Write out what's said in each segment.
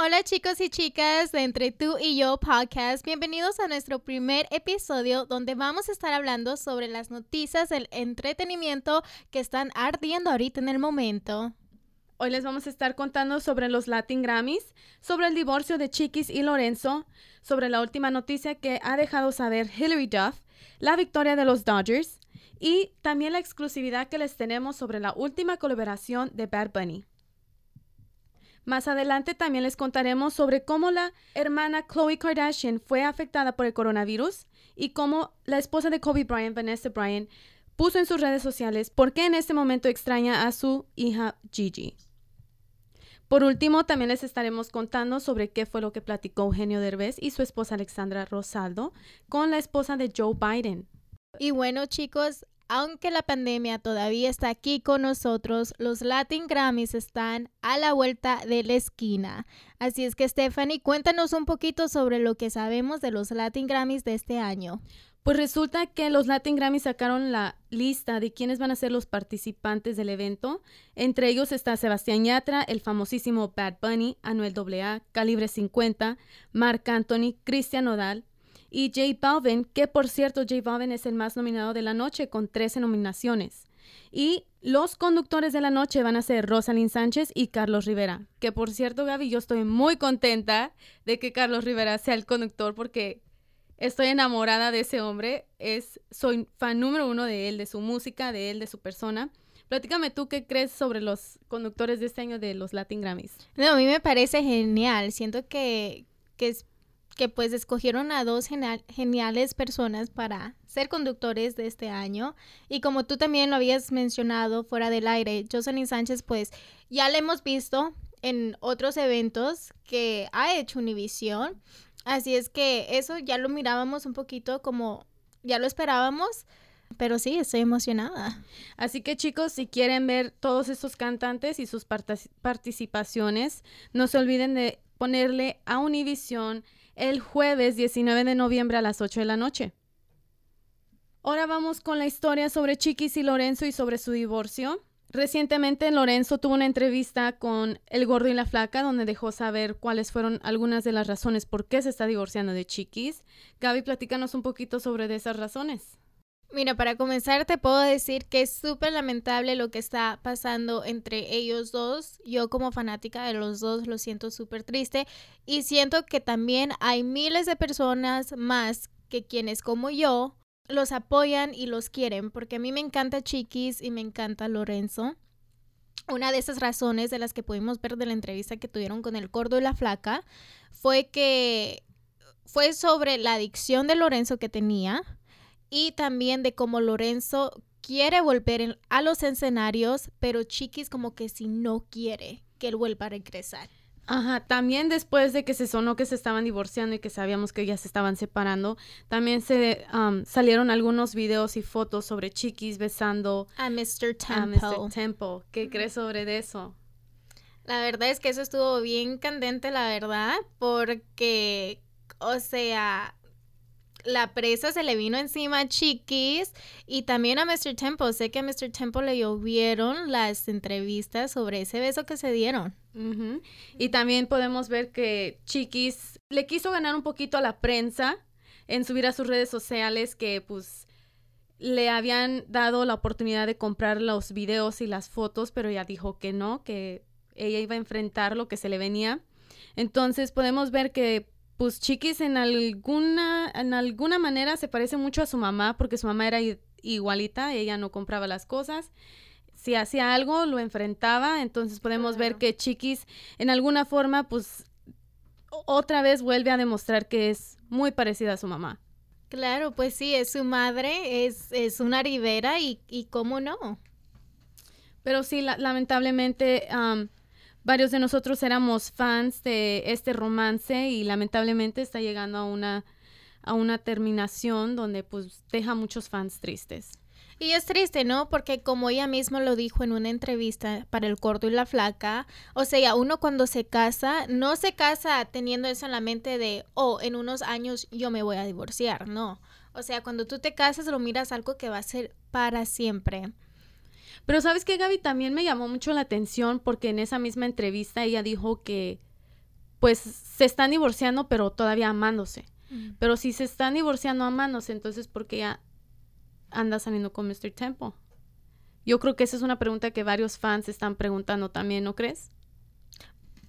Hola chicos y chicas de Entre tú y yo podcast, bienvenidos a nuestro primer episodio donde vamos a estar hablando sobre las noticias del entretenimiento que están ardiendo ahorita en el momento. Hoy les vamos a estar contando sobre los Latin Grammys, sobre el divorcio de Chiquis y Lorenzo, sobre la última noticia que ha dejado saber Hillary Duff, la victoria de los Dodgers y también la exclusividad que les tenemos sobre la última colaboración de Bad Bunny. Más adelante también les contaremos sobre cómo la hermana Khloe Kardashian fue afectada por el coronavirus y cómo la esposa de Kobe Bryant, Vanessa Bryant, puso en sus redes sociales por qué en este momento extraña a su hija Gigi. Por último, también les estaremos contando sobre qué fue lo que platicó Eugenio Derbez y su esposa Alexandra Rosaldo con la esposa de Joe Biden. Y bueno chicos, aunque la pandemia todavía está aquí con nosotros, los Latin Grammys están a la vuelta de la esquina. Así es que Stephanie, cuéntanos un poquito sobre lo que sabemos de los Latin Grammys de este año. Pues resulta que los Latin Grammys sacaron la lista de quiénes van a ser los participantes del evento. Entre ellos está Sebastián Yatra, el famosísimo Bad Bunny, Anuel AA, Calibre 50, Marc Anthony, Cristian Nodal, y J Balvin, que por cierto J Balvin es el más nominado de la noche con 13 nominaciones. Y los conductores de la noche van a ser Rosalind Sánchez y Carlos Rivera. Que por cierto, Gaby, yo estoy muy contenta de que Carlos Rivera sea el conductor porque estoy enamorada de ese hombre. Es, soy fan número uno de él, de su música, de él, de su persona. Platícame tú qué crees sobre los conductores de este año de los Latin Grammys. No, a mí me parece genial. Siento que, que es que pues escogieron a dos geniales personas para ser conductores de este año. Y como tú también lo habías mencionado fuera del aire, Jocelyn Sánchez pues ya la hemos visto en otros eventos que ha hecho Univision. Así es que eso ya lo mirábamos un poquito como ya lo esperábamos. Pero sí, estoy emocionada. Así que chicos, si quieren ver todos estos cantantes y sus participaciones, no se olviden de ponerle a Univision el jueves 19 de noviembre a las 8 de la noche. Ahora vamos con la historia sobre Chiquis y Lorenzo y sobre su divorcio. Recientemente Lorenzo tuvo una entrevista con El Gordo y la Flaca donde dejó saber cuáles fueron algunas de las razones por qué se está divorciando de Chiquis. Gaby, platícanos un poquito sobre esas razones. Mira, para comenzar te puedo decir que es súper lamentable lo que está pasando entre ellos dos. Yo como fanática de los dos lo siento súper triste y siento que también hay miles de personas más que quienes como yo los apoyan y los quieren porque a mí me encanta Chiquis y me encanta Lorenzo. Una de esas razones de las que pudimos ver de la entrevista que tuvieron con el gordo y la flaca fue que fue sobre la adicción de Lorenzo que tenía y también de cómo Lorenzo quiere volver a los escenarios, pero Chiquis como que si no quiere que él vuelva a regresar. Ajá, también después de que se sonó que se estaban divorciando y que sabíamos que ya se estaban separando, también se um, salieron algunos videos y fotos sobre Chiquis besando a Mr. Temple. A Mr. Temple. ¿Qué crees sobre eso? La verdad es que eso estuvo bien candente, la verdad, porque, o sea, la presa se le vino encima Chiquis y también a Mr. Temple. Sé que a Mr. Temple le llovieron las entrevistas sobre ese beso que se dieron. Y también podemos ver que Chiquis le quiso ganar un poquito a la prensa en subir a sus redes sociales que pues le habían dado la oportunidad de comprar los videos y las fotos, pero ella dijo que no, que ella iba a enfrentar lo que se le venía. Entonces podemos ver que pues Chiquis en alguna, en alguna manera se parece mucho a su mamá porque su mamá era igualita, ella no compraba las cosas. Si hacía algo, lo enfrentaba. Entonces podemos ver que Chiquis en alguna forma, pues otra vez vuelve a demostrar que es muy parecida a su mamá. Claro, pues sí, es su madre, es, es una ribera y, y cómo no. Pero sí, lamentablemente varios de nosotros éramos fans de este romance y lamentablemente está llegando a una, a una terminación donde pues deja muchos fans tristes. Y es triste, ¿no? Porque como ella misma lo dijo en una entrevista para El Corto y la Flaca, o sea, uno cuando se casa, no se casa teniendo eso en la mente de, oh, en unos años yo me voy a divorciar, no. O sea, cuando tú te casas lo miras algo que va a ser para siempre. Pero sabes que Gaby también me llamó mucho la atención porque en esa misma entrevista ella dijo que pues se están divorciando, pero todavía amándose. Pero si se están divorciando amándose, entonces ¿por qué ya anda saliendo con Mr. Temple? Yo creo que esa es una pregunta que varios fans están preguntando también, ¿no crees?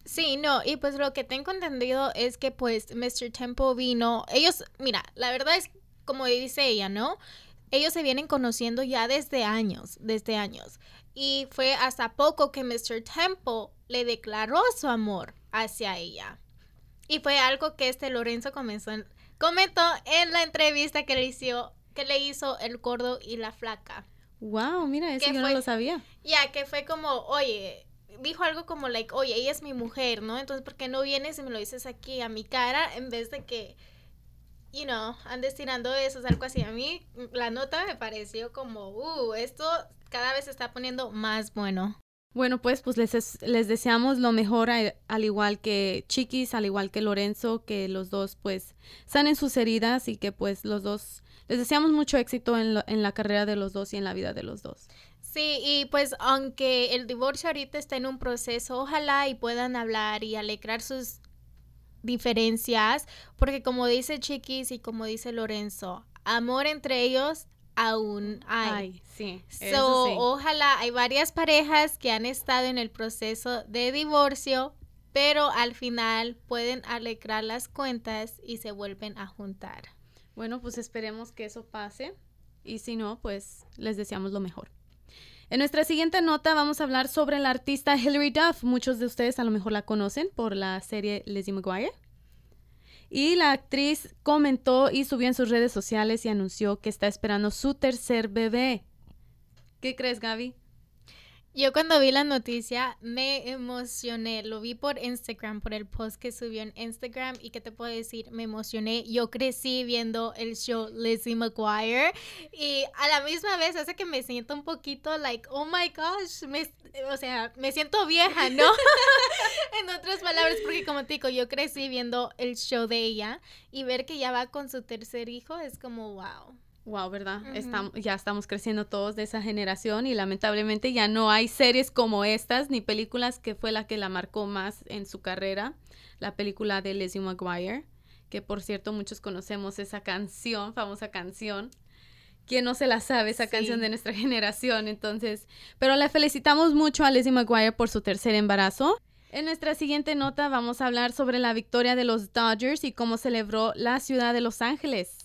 Sí, no, y pues lo que tengo entendido es que pues Mr. Temple vino, ellos, mira, la verdad es como dice ella, ¿no? Ellos se vienen conociendo ya desde años, desde años. Y fue hasta poco que Mr. Temple le declaró su amor hacia ella. Y fue algo que este Lorenzo comenzó comentó en la entrevista que le hizo, que le hizo el gordo y la flaca. Wow, mira, eso yo no lo sabía. Ya, que fue como, oye, dijo algo como, like, oye, ella es mi mujer, ¿no? Entonces, ¿por qué no vienes y me lo dices aquí a mi cara en vez de que, you know, andes tirando eso, algo así? A mí la nota me pareció como, uh, esto cada vez se está poniendo más bueno. Bueno, pues, pues les, les deseamos lo mejor, al igual que Chiquis, al igual que Lorenzo, que los dos, pues, sanen sus heridas y que, pues, los dos, les deseamos mucho éxito en, en la carrera de los dos y en la vida de los dos. Sí, y pues aunque el divorcio ahorita está en un proceso, ojalá y puedan hablar y alegrar sus diferencias, porque como dice Chiquis y como dice Lorenzo, amor entre ellos aún hay. sí, so, Ojalá hay varias parejas que han estado en el proceso de divorcio, pero al final pueden alegrar las cuentas y se vuelven a juntar. Bueno, pues esperemos que eso pase y si no, pues les deseamos lo mejor. En nuestra siguiente nota vamos a hablar sobre la artista Hilary Duff. Muchos de ustedes a lo mejor la conocen por la serie Lizzie McGuire. Y la actriz comentó y subió en sus redes sociales y anunció que está esperando su tercer bebé. ¿Qué crees, Gaby? Yo cuando vi la noticia me emocioné, lo vi por Instagram, por el post que subió en Instagram y que te puedo decir, me emocioné. Yo crecí viendo el show Lizzie McGuire y a la misma vez hace que me siento un poquito like, oh my gosh, me, o sea, me siento vieja, ¿no? en otras palabras, porque como te digo, yo crecí viendo el show de ella y ver que ya va con su tercer hijo es como wow. Wow, ¿verdad? estamos, ya estamos creciendo todos de esa generación y lamentablemente ya no hay series como estas ni películas que fue la que la marcó más en su carrera, la película de Lizzie McGuire, que por cierto muchos conocemos esa canción, famosa canción. ¿Quién no se la sabe esa canción de nuestra generación? Entonces, pero le felicitamos mucho a Lizzie McGuire por su tercer embarazo. En nuestra siguiente nota vamos a hablar sobre la victoria de los Dodgers y cómo celebró la ciudad de Los Ángeles.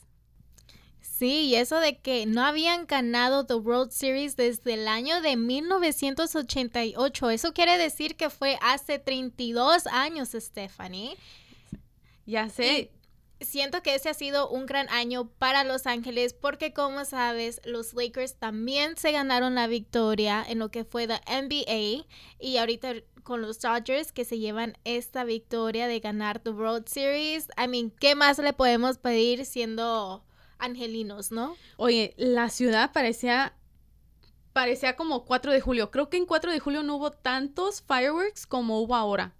Sí, y eso de que no habían ganado The World Series desde el año de 1988. Eso quiere decir que fue hace 32 años, Stephanie. Ya sé. siento que ese ha sido un gran año para Los Ángeles porque como sabes, los Lakers también se ganaron la victoria en lo que fue la NBA y ahorita con los Dodgers que se llevan esta victoria de ganar The World Series. I mean, ¿qué más le podemos pedir siendo angelinos, ¿no? Oye, la ciudad parecía parecía como 4 de julio. Creo que en 4 de julio no hubo tantos fireworks como hubo ahora.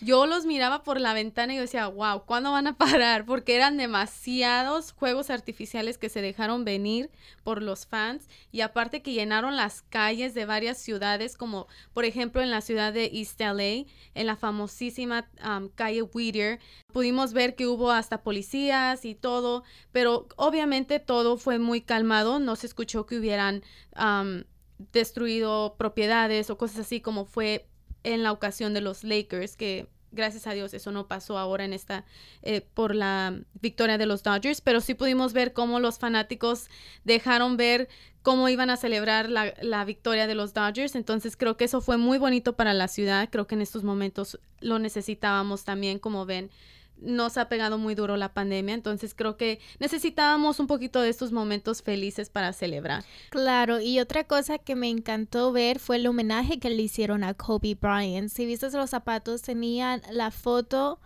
Yo los miraba por la ventana y yo decía, wow, ¿cuándo van a parar? Porque eran demasiados juegos artificiales que se dejaron venir por los fans y aparte que llenaron las calles de varias ciudades, como por ejemplo en la ciudad de East LA, en la famosísima um, calle Whittier, pudimos ver que hubo hasta policías y todo, pero obviamente todo fue muy calmado, no se escuchó que hubieran um, destruido propiedades o cosas así como fue en la ocasión de los Lakers, que gracias a Dios eso no pasó ahora en esta eh, por la victoria de los Dodgers, pero sí pudimos ver cómo los fanáticos dejaron ver cómo iban a celebrar la, la, victoria de los Dodgers. Entonces creo que eso fue muy bonito para la ciudad. Creo que en estos momentos lo necesitábamos también, como ven nos ha pegado muy duro la pandemia, entonces creo que necesitábamos un poquito de estos momentos felices para celebrar. Claro, y otra cosa que me encantó ver fue el homenaje que le hicieron a Kobe Bryant. Si viste los zapatos, tenían la foto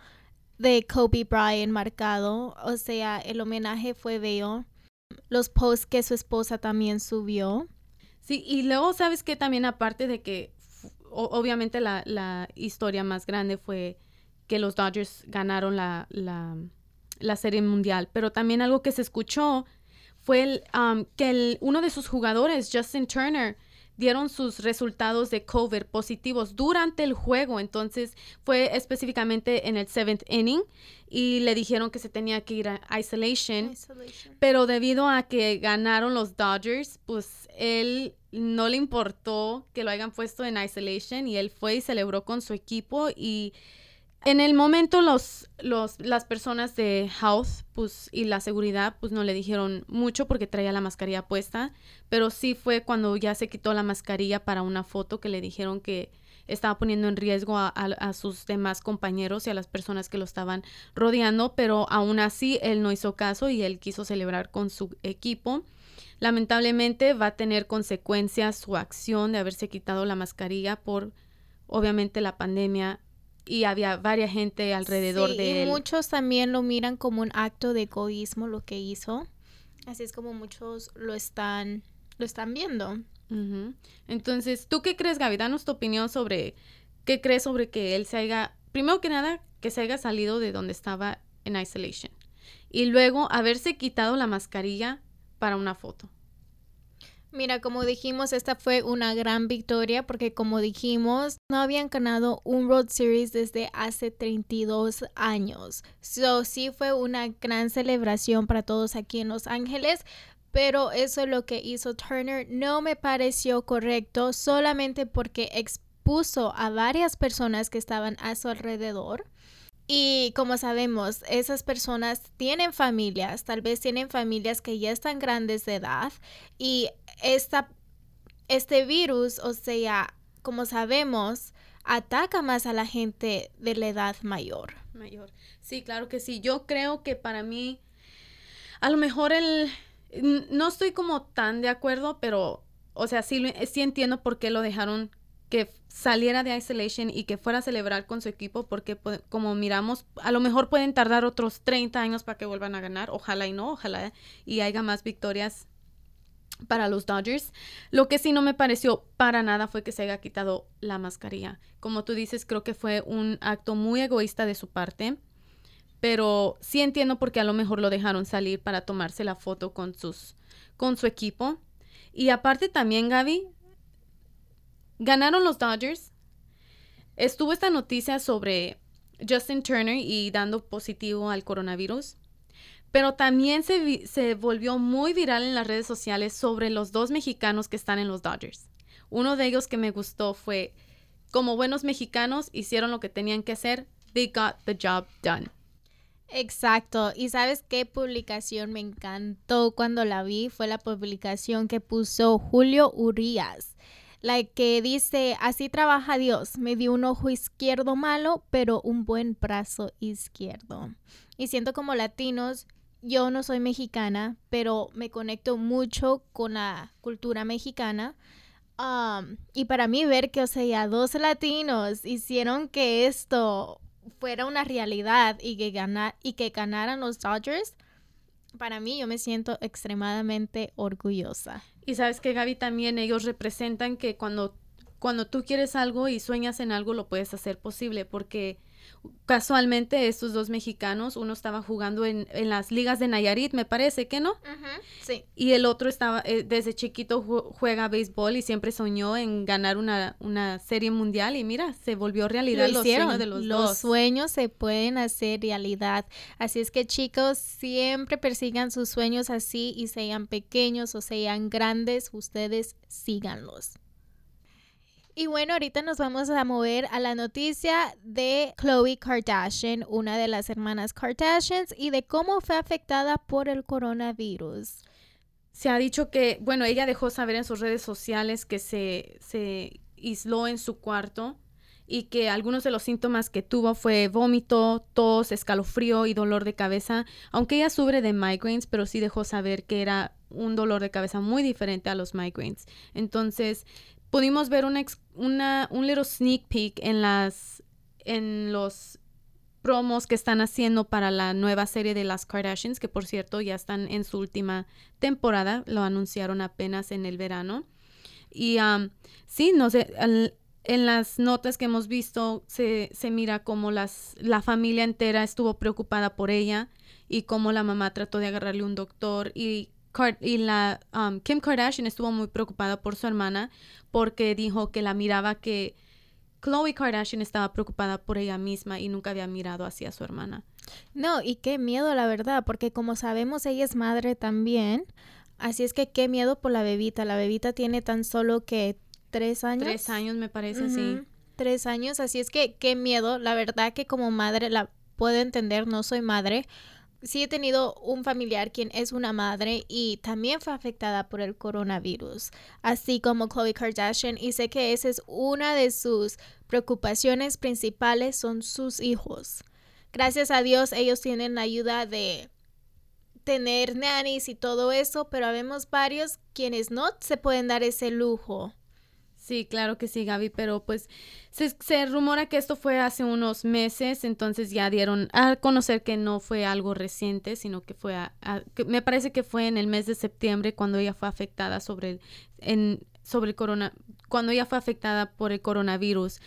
de Kobe Bryant marcado, o sea, el homenaje fue bello. Los posts que su esposa también subió. Sí, y luego sabes que también aparte de que obviamente la, la historia más grande fue que los Dodgers ganaron la, la, serie mundial, pero también algo que se escuchó fue el, um, que el, uno de sus jugadores, Justin Turner, dieron sus resultados de COVID positivos durante el juego. Entonces fue específicamente en el seventh inning y le dijeron que se tenía que ir a isolation. Pero debido a que ganaron los Dodgers, pues él no le importó que lo hayan puesto en isolation y él fue y celebró con su equipo y en el momento los, los, las personas de health pues, y la seguridad pues no le dijeron mucho porque traía la mascarilla puesta, pero sí fue cuando ya se quitó la mascarilla para una foto que le dijeron que estaba poniendo en riesgo a, a, sus demás compañeros y a las personas que lo estaban rodeando, pero aún así él no hizo caso y él quiso celebrar con su equipo. Lamentablemente va a tener consecuencias su acción de haberse quitado la mascarilla por obviamente la pandemia y había varias gente alrededor de y él. muchos también lo miran como un acto de egoísmo lo que hizo. Así es como muchos lo están lo están viendo. Entonces, ¿tú qué crees, Gaby? Danos tu opinión sobre qué crees sobre que él se haya, primero que nada, que se haya salido de donde estaba en isolation y luego haberse quitado la mascarilla para una foto. Mira, como dijimos, esta fue una gran victoria porque como dijimos, no habían ganado un World Series desde hace 32 años. So, sí fue una gran celebración para todos aquí en Los Ángeles, pero eso es lo que hizo Turner no me pareció correcto solamente porque expuso a varias personas que estaban a su alrededor y como sabemos, esas personas tienen familias, tal vez tienen familias que ya están grandes de edad y esta, este virus, o sea, como sabemos, ataca más a la gente de la edad mayor. Mayor. Sí, claro que sí. Yo creo que para mí, a lo mejor el... No estoy como tan de acuerdo, pero, o sea, sí, sí entiendo por qué lo dejaron que saliera de isolation y que fuera a celebrar con su equipo porque como miramos, a lo mejor pueden tardar otros 30 años para que vuelvan a ganar, ojalá y no, ojalá y haya más victorias para los Dodgers. Lo que sí no me pareció para nada fue que se haya quitado la mascarilla. Como tú dices, creo que fue un acto muy egoísta de su parte, pero sí entiendo por qué a lo mejor lo dejaron salir para tomarse la foto con sus con su equipo. Y aparte también, Gaby, Ganaron los Dodgers. Estuvo esta noticia sobre Justin Turner y dando positivo al coronavirus. Pero también se, se, volvió muy viral en las redes sociales sobre los dos mexicanos que están en los Dodgers. Uno de ellos que me gustó fue, como buenos mexicanos, hicieron lo que tenían que hacer. They got the job done. Exacto. ¿Y sabes qué publicación me encantó cuando la vi? Fue la publicación que puso Julio Urias la que dice, así trabaja Dios, me dio un ojo izquierdo malo, pero un buen brazo izquierdo. Y siento como latinos, yo no soy mexicana, pero me conecto mucho con la cultura mexicana. Um, y para mí ver que, o sea, dos latinos hicieron que esto fuera una realidad y que, ganar, y que ganaran los Dodgers, para mí yo me siento extremadamente orgullosa. Y sabes que Gaby también ellos representan que cuando, cuando tú quieres algo y sueñas en algo lo puedes hacer posible porque casualmente estos dos mexicanos, uno estaba jugando en, en, las ligas de Nayarit, me parece que no. Sí. Y el otro estaba, eh, desde chiquito juega béisbol y siempre soñó en ganar una, una serie mundial y mira, se volvió realidad los sueños de los, los sueños se pueden hacer realidad. Así es que chicos, siempre persigan sus sueños así y sean pequeños o sean grandes, ustedes síganlos. Y bueno, ahorita nos vamos a mover a la noticia de Khloe Kardashian, una de las hermanas Kardashians, y de cómo fue afectada por el coronavirus. Se ha dicho que, bueno, ella dejó saber en sus redes sociales que se, se aisló en su cuarto y que algunos de los síntomas que tuvo fue vómito, tos, escalofrío y dolor de cabeza, aunque ella sufre de migraines, pero sí dejó saber que era un dolor de cabeza muy diferente a los migraines. Entonces, pudimos ver una, una, un little sneak peek en las en los promos que están haciendo para la nueva serie de las Kardashians, que por cierto ya están en su última temporada, lo anunciaron apenas en el verano. Y um, sí, no sé, en las notas que hemos visto se, se mira como las, la familia entera estuvo preocupada por ella y cómo la mamá trató de agarrarle un doctor y y la um, Kim Kardashian estuvo muy preocupada por su hermana porque dijo que la miraba que Khloe Kardashian estaba preocupada por ella misma y nunca había mirado hacia su hermana. No, y qué miedo, la verdad, porque como sabemos, ella es madre también. Así es que qué miedo por la bebita. La bebita tiene tan solo que tres años. Tres años, me parece, sí. Tres años, así es que qué miedo. La verdad que como madre la puedo entender, no soy madre. Sí he tenido un familiar quien es una madre y también fue afectada por el coronavirus, así como Khloe Kardashian, y sé que esa es una de sus preocupaciones principales, son sus hijos. Gracias a Dios ellos tienen la ayuda de tener nannies y todo eso, pero habemos varios quienes no se pueden dar ese lujo. Sí, claro que sí, Gaby, pero pues se, rumora que esto fue hace unos meses, entonces ya dieron a conocer que no fue algo reciente, sino que fue, me parece que fue en el mes de septiembre cuando ella fue afectada sobre el, en, sobre el corona, cuando ella fue afectada por el coronavirus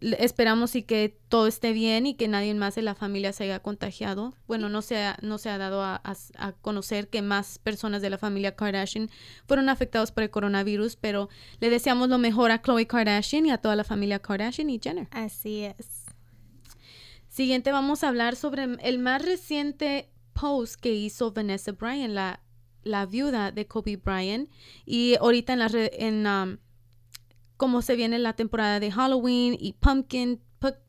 esperamos y que todo esté bien y que nadie más de la familia se haya contagiado. Bueno, no se ha, no se ha dado a, conocer que más personas de la familia Kardashian fueron afectados por el coronavirus, pero le deseamos lo mejor a Khloe Kardashian y a toda la familia Kardashian y Jenner. Así es. Siguiente vamos a hablar sobre el más reciente post que hizo Vanessa Bryan, la, la viuda de Kobe Bryant. Y ahorita en la red, en... Um, como se viene la temporada de Halloween y pumpkin,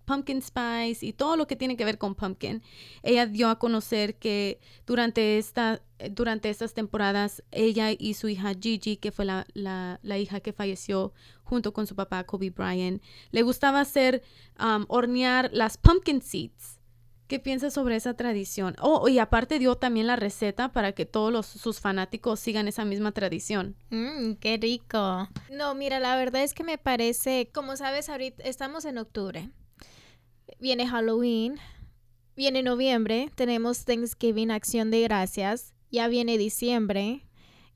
pumpkin spice y todo lo que tiene que ver con pumpkin. Ella dio a conocer que durante, esta, durante estas temporadas ella y su hija Gigi, que fue la, la, hija que falleció junto con su papá Kobe Bryant, le gustaba hacer um, hornear las pumpkin seeds ¿Qué piensas sobre esa tradición? Oh, y aparte dio también la receta para que todos sus fanáticos sigan esa misma tradición. Mmm, qué rico. No, mira, la verdad es que me parece, como sabes, ahorita estamos en octubre. Viene Halloween, viene noviembre, tenemos Thanksgiving, Acción de Gracias, ya viene diciembre,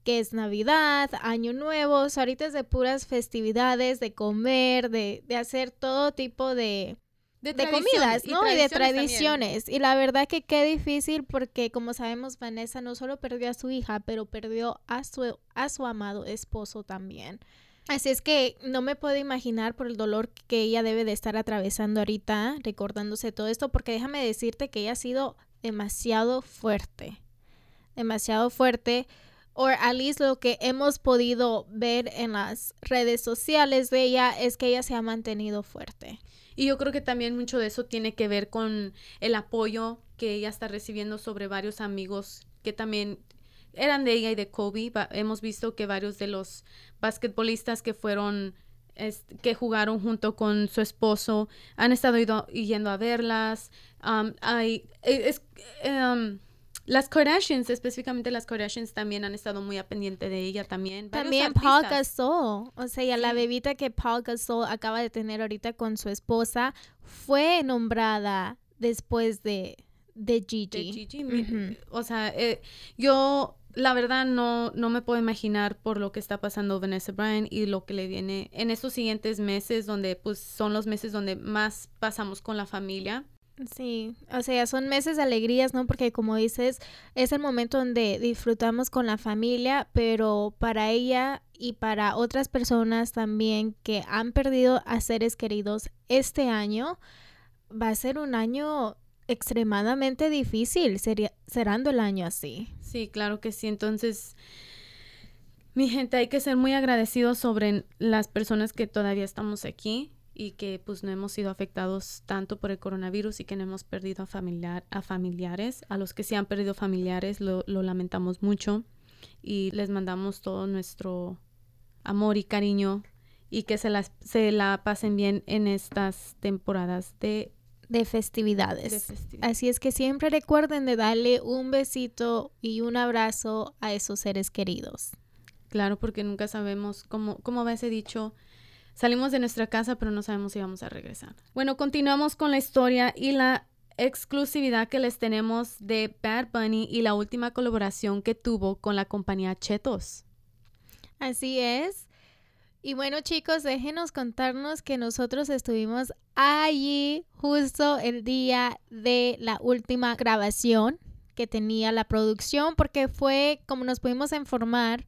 que es Navidad, Año Nuevo, ahorita es de puras festividades, de comer, de, de hacer todo tipo de, de, comidas, ¿no? Y, de tradiciones. Y la verdad que qué difícil porque como sabemos Vanessa no solo perdió a su hija, pero perdió a su, a su amado esposo también. Así es que no me puedo imaginar por el dolor que ella debe de estar atravesando ahorita, recordándose todo esto, porque déjame decirte que ella ha sido demasiado fuerte, demasiado fuerte, o al least lo que hemos podido ver en las redes sociales de ella es que ella se ha mantenido fuerte. Y yo creo que también mucho de eso tiene que ver con el apoyo que ella está recibiendo sobre varios amigos que también eran de ella y de Kobe. hemos visto que varios de los basquetbolistas que fueron que jugaron junto con su esposo han estado yendo a verlas. Um, hay, e, es, um, las Kardashians, específicamente las Kardashians, también han estado muy a pendiente de ella también. También Paul Gasol. O sea, la bebita que Paul Gasol acaba de tener ahorita con su esposa fue nombrada después de, de Gigi. Gigi. O sea, eh, yo la verdad no, no me puedo imaginar por lo que está pasando Vanessa Bryan y lo que le viene en estos siguientes meses donde pues son los meses donde más pasamos con la familia Sí, o sea, son meses de alegrías, ¿no? Porque como dices, es el momento donde disfrutamos con la familia, pero para ella y para otras personas también que han perdido a seres queridos este año, va a ser un año extremadamente difícil, sería, cerrando el año así. Sí, claro que sí. Entonces, mi gente, hay que ser muy agradecidos sobre las personas que todavía estamos aquí y que pues no hemos sido afectados tanto por el coronavirus y que no hemos perdido a, familiar, a familiares. A los que se han perdido familiares lo, lamentamos mucho y les mandamos todo nuestro amor y cariño y que se, las, se la pasen bien en estas temporadas de, de, festividades. de festividades. Así es que siempre recuerden de darle un besito y un abrazo a esos seres queridos. Claro, porque nunca sabemos cómo, cómo va ese dicho Salimos de nuestra casa, pero no sabemos si vamos a regresar. Bueno, continuamos con la historia y la exclusividad que les tenemos de Bad Bunny y la última colaboración que tuvo con la compañía Chetos. Así es. Y bueno chicos, déjenos contarnos que nosotros estuvimos allí justo el día de la última grabación que tenía la producción, porque fue, como nos pudimos informar,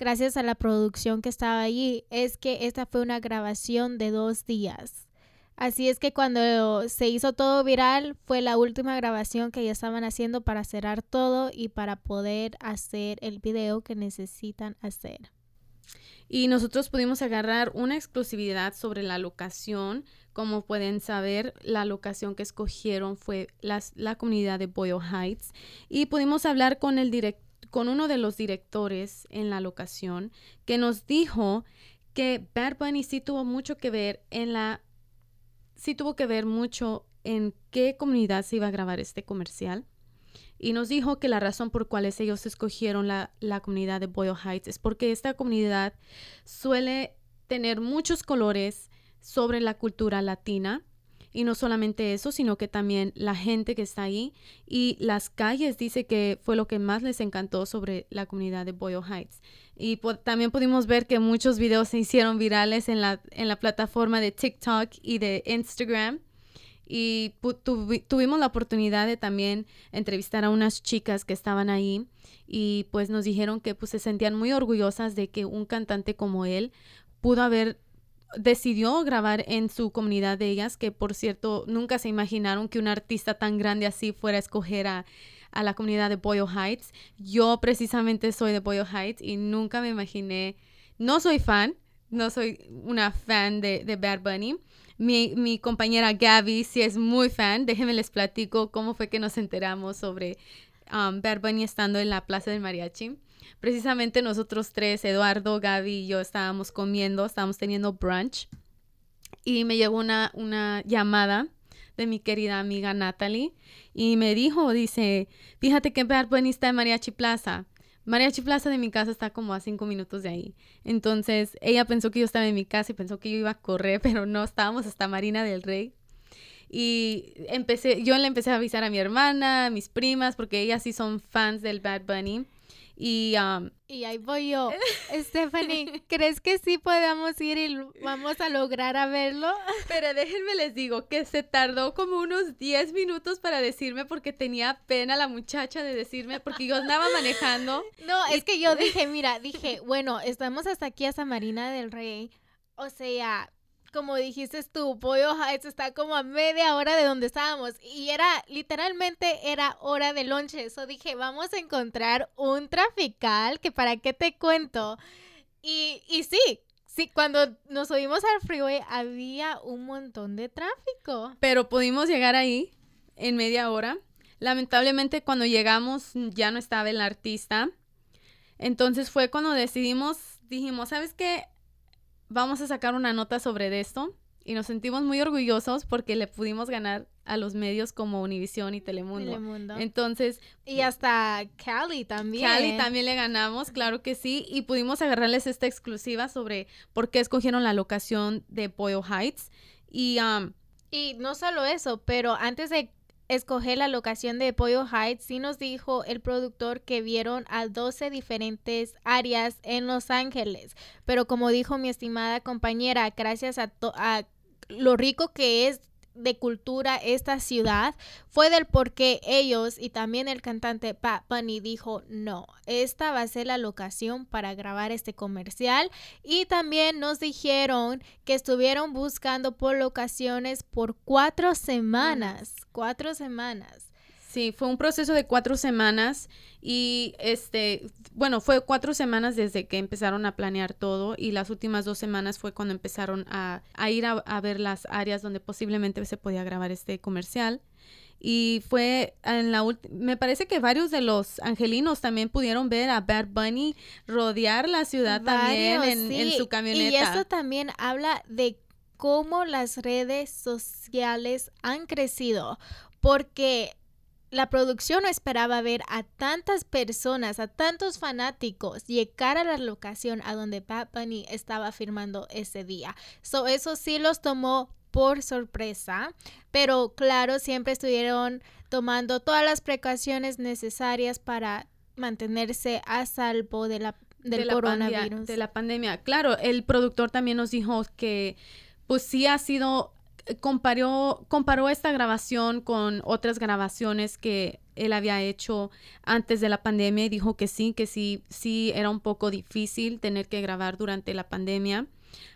gracias a la producción que estaba allí, es que esta fue una grabación de dos días. Así es que cuando se hizo todo viral, fue la última grabación que ya estaban haciendo para cerrar todo y para poder hacer el video que necesitan hacer. Y nosotros pudimos agarrar una exclusividad sobre la locación. Como pueden saber, la locación que escogieron fue la comunidad de Boyle Heights. Y pudimos hablar con, el con uno de los directores en la locación que nos dijo que Bad Bunny sí tuvo mucho que ver en la sí tuvo que ver mucho en qué comunidad se iba a grabar este comercial. Y nos dijo que la razón por cuales ellos escogieron la, la comunidad de Boyle Heights es porque esta comunidad suele tener muchos colores sobre la cultura latina. Y no solamente eso, sino que también la gente que está ahí y las calles dice que fue lo que más les encantó sobre la comunidad de Boyle Heights. Y también pudimos ver que muchos videos se hicieron virales en la, en la plataforma de TikTok y de Instagram. Y tuvimos la oportunidad de también entrevistar a unas chicas que estaban ahí y pues nos dijeron que pues se sentían muy orgullosas de que un cantante como él pudo haber decidió grabar en su comunidad de ellas, que por cierto nunca se imaginaron que un artista tan grande así fuera a escoger a, a la comunidad de Boyle Heights. Yo precisamente soy de Boyle Heights y nunca me imaginé, no soy fan, no soy una fan de, de Bad Bunny. Mi, mi, compañera Gaby sí es muy fan. Déjenme les platico cómo fue que nos enteramos sobre um, Bad Bunny estando en la Plaza del Mariachi. Precisamente nosotros tres, Eduardo, Gaby y yo estábamos comiendo, estábamos teniendo brunch y me llegó una, una llamada de mi querida amiga Natalie y me dijo, dice, fíjate que está en Mariachi Plaza. Mariachi Plaza de mi casa está como a cinco minutos de ahí. Entonces ella pensó que yo estaba en mi casa y pensó que yo iba a correr, pero no, estábamos hasta Marina del Rey. Y empecé, yo le empecé a avisar a mi hermana, a mis primas, porque ellas sí son fans del Bad Bunny. Y, y ahí voy yo. Stephanie, ¿crees que sí podamos ir y vamos a lograr a verlo? Pero déjenme les digo que se tardó como unos 10 minutos para decirme porque tenía pena la muchacha de decirme porque yo andaba manejando. No, es que yo dije, mira, dije, bueno, estamos hasta aquí a San Marina del Rey. O sea, como dijiste tú, Pollo Heights está como a media hora de donde estábamos y era, literalmente era hora de lonche. Eso dije, vamos a encontrar un trafical que para qué te cuento. Y, y sí, sí, cuando nos subimos al freeway había un montón de tráfico. Pero pudimos llegar ahí en media hora. Lamentablemente cuando llegamos ya no estaba el artista. Entonces fue cuando decidimos, dijimos, ¿sabes qué? Vamos a sacar una nota sobre esto y nos sentimos muy orgullosos porque le pudimos ganar a los medios como Univisión y Telemundo. Telemundo. Entonces. Y hasta Cali también. Cali también le ganamos, claro que sí. Y pudimos agarrarles esta exclusiva sobre por qué escogieron la locación de Boyle Heights. Y, um, y no solo eso, pero antes de escoger la locación de Pollo Heights, sí nos dijo el productor que vieron a 12 diferentes áreas en Los Ángeles. Pero como dijo mi estimada compañera, gracias a, a lo rico que es de cultura esta ciudad fue del por qué ellos y también el cantante Pat Bunny dijo no, esta va a ser la locación para grabar este comercial y también nos dijeron que estuvieron buscando por locaciones por cuatro semanas, cuatro semanas. Sí, fue un proceso de cuatro semanas y este, bueno, fue cuatro semanas desde que empezaron a planear todo y las últimas dos semanas fue cuando empezaron a, ir a, ver las áreas donde posiblemente se podía grabar este comercial. Y fue en la me parece que varios de los angelinos también pudieron ver a Bad Bunny rodear la ciudad también en, en su camioneta. Y eso también habla de cómo las redes sociales han crecido. Porque la producción no esperaba ver a tantas personas, a tantos fanáticos llegar a la locación a donde Bad Bunny estaba firmando ese día. So, eso sí los tomó por sorpresa, pero claro, siempre estuvieron tomando todas las precauciones necesarias para mantenerse a salvo de la, del coronavirus. de la pandemia. Claro, el productor también nos dijo que pues sí ha sido comparó, comparó esta grabación con otras grabaciones que él había hecho antes de la pandemia y dijo que sí, que sí, sí era un poco difícil tener que grabar durante la pandemia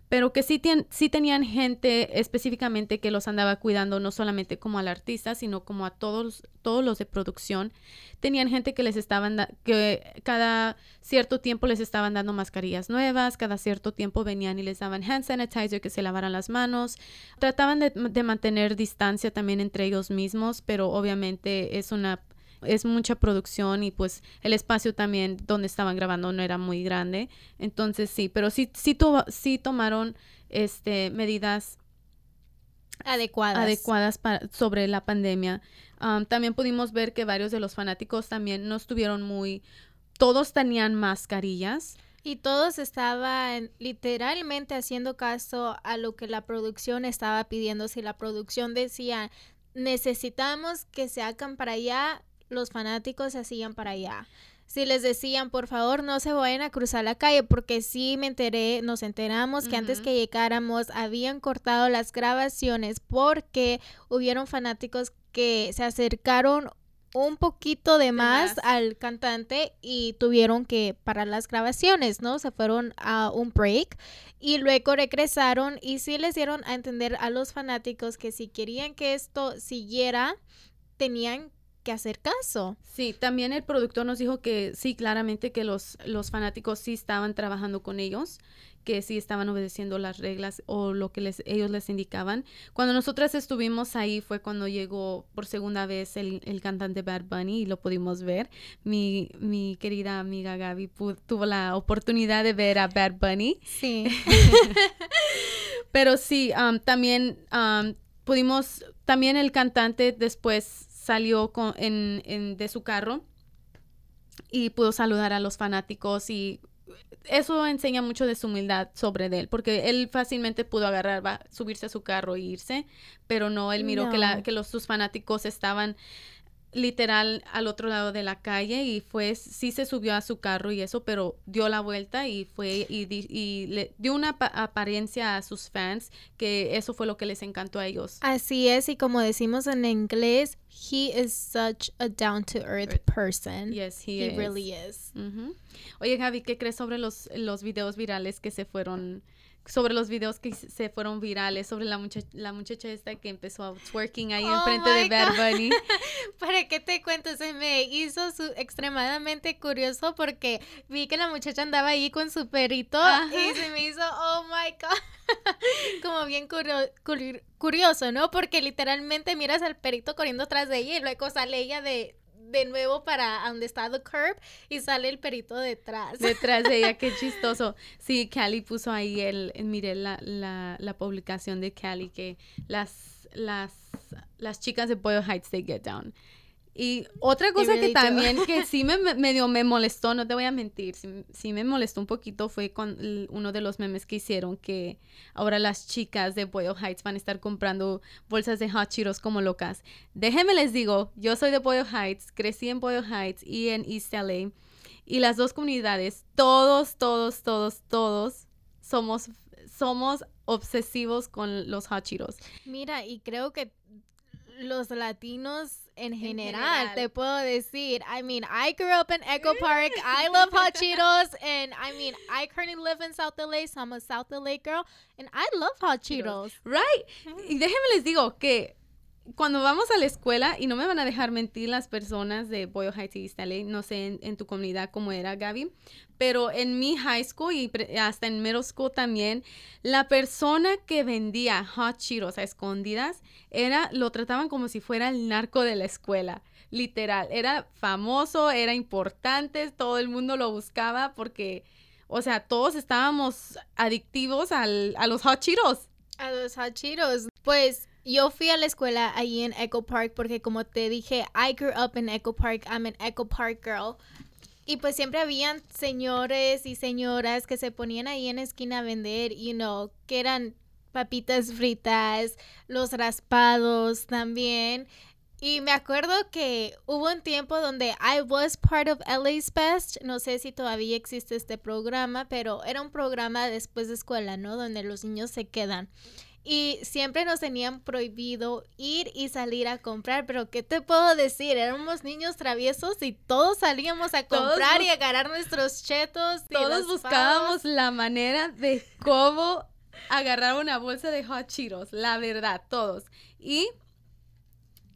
pero que sí, sí tenían gente específicamente que los andaba cuidando, no solamente como al artista, sino como a todos, todos los de producción. Tenían gente que les estaban, que cada cierto tiempo les estaban dando mascarillas nuevas, cada cierto tiempo venían y les daban hand sanitizer, que se lavaran las manos. Trataban de mantener distancia también entre ellos mismos, pero obviamente es una es mucha producción y pues el espacio también donde estaban grabando no era muy grande. Entonces sí, pero sí, sí, sí tomaron este, medidas adecuadas, adecuadas para, sobre la pandemia. también pudimos ver que varios de los fanáticos también no estuvieron muy, todos tenían mascarillas. Y todos estaban literalmente haciendo caso a lo que la producción estaba pidiendo. Si la producción decía, necesitamos que se hagan para allá, los fanáticos se hacían para allá. Si les decían, por favor, no se vayan a cruzar la calle, porque sí me enteré, nos enteramos que antes que llegáramos habían cortado las grabaciones porque hubieron fanáticos que se acercaron un poquito de más, al cantante y tuvieron que parar las grabaciones, ¿no? Se fueron a un break y luego regresaron y sí les dieron a entender a los fanáticos que si querían que esto siguiera, tenían que hacer caso. Sí, también el productor nos dijo que sí, claramente que los, los fanáticos sí estaban trabajando con ellos, que sí estaban obedeciendo las reglas o lo que les, ellos les indicaban. Cuando nosotras estuvimos ahí fue cuando llegó por segunda vez el, cantante Bad Bunny y lo pudimos ver. Mi, mi querida amiga Gaby tuvo la oportunidad de ver a Bad Bunny. Sí. Pero sí, um, también um, pudimos, también el cantante después salió con, en, de su carro y pudo saludar a los fanáticos y eso enseña mucho de su humildad sobre él, porque él fácilmente pudo agarrar, va, subirse a su carro e irse, pero no, él miró que, la, que los, sus fanáticos estaban literal al otro lado de la calle y fue, sí se subió a su carro y eso, pero dio la vuelta y fue y, y le dio una apariencia a sus fans que eso fue lo que les encantó a ellos. Así es, y como decimos en inglés, he is such a down to earth person. Yes, he, really is. Oye, Javi, ¿qué crees sobre los, los videos virales que se fueron sobre los videos que se fueron virales, sobre la, muchacha, la muchacha esta que empezó twerking ahí oh enfrente de Bad Bunny. ¿Para qué te cuento? Se me hizo su, extremadamente curioso porque vi que la muchacha andaba ahí con su perito y se me hizo, oh my God, como bien curioso, ¿no? Porque literalmente miras al perito corriendo atrás de ella y luego sale ella de de nuevo para donde está The Curb y sale el perito detrás. Detrás de ella, qué chistoso. Sí, Cali puso ahí el, miré la, la, la publicación de Cali que las, las, las chicas de Boyle Heights, they get down. Y otra cosa que también que sí me medio me molestó, no te voy a mentir, sí, me molestó un poquito fue con uno de los memes que hicieron que ahora las chicas de Boyle Heights van a estar comprando bolsas de Hot Cheetos como locas. Déjenme les digo, yo soy de Boyle Heights, crecí en Boyle Heights y en East LA y las dos comunidades, todos, todos, todos, todos somos somos obsesivos con los Hot Cheetos. Mira, y creo que los latinos en general, te puedo decir. I mean, I grew up in Echo Park. I love hot Cheetos. And I mean, I currently live in South LA, so I'm a South LA girl. And I love hot Cheetos. Right. Mm-hmm. Y déjenme les digo que cuando vamos a la escuela, y no me van a dejar mentir las personas de Boyle Heights y East no sé en, tu comunidad cómo era, Gaby, pero en mi high school y hasta en middle school también, la persona que vendía hot Cheetos a escondidas era, lo trataban como si fuera el narco de la escuela. Literal, era famoso, era importante, todo el mundo lo buscaba porque, o sea, todos estábamos adictivos al, a los hot Cheetos. A los hot Cheetos. Pues yo fui a la escuela ahí en Echo Park porque como te dije, I grew up in Echo Park. I'm an Echo Park girl. Y pues siempre habían señores y señoras que se ponían ahí en esquina a vender, you know, que eran papitas fritas, los raspados también. Y me acuerdo que hubo un tiempo donde I was part of LA's Best. No sé si todavía existe este programa, pero era un programa después de escuela, ¿no? Donde los niños se quedan. Y siempre nos tenían prohibido ir y salir a comprar, pero ¿qué te puedo decir? Éramos niños traviesos y todos salíamos a comprar y a agarrar nuestros chetos. Todos buscábamos la manera de cómo agarrar una bolsa de hot Cheetos, la verdad, todos. Y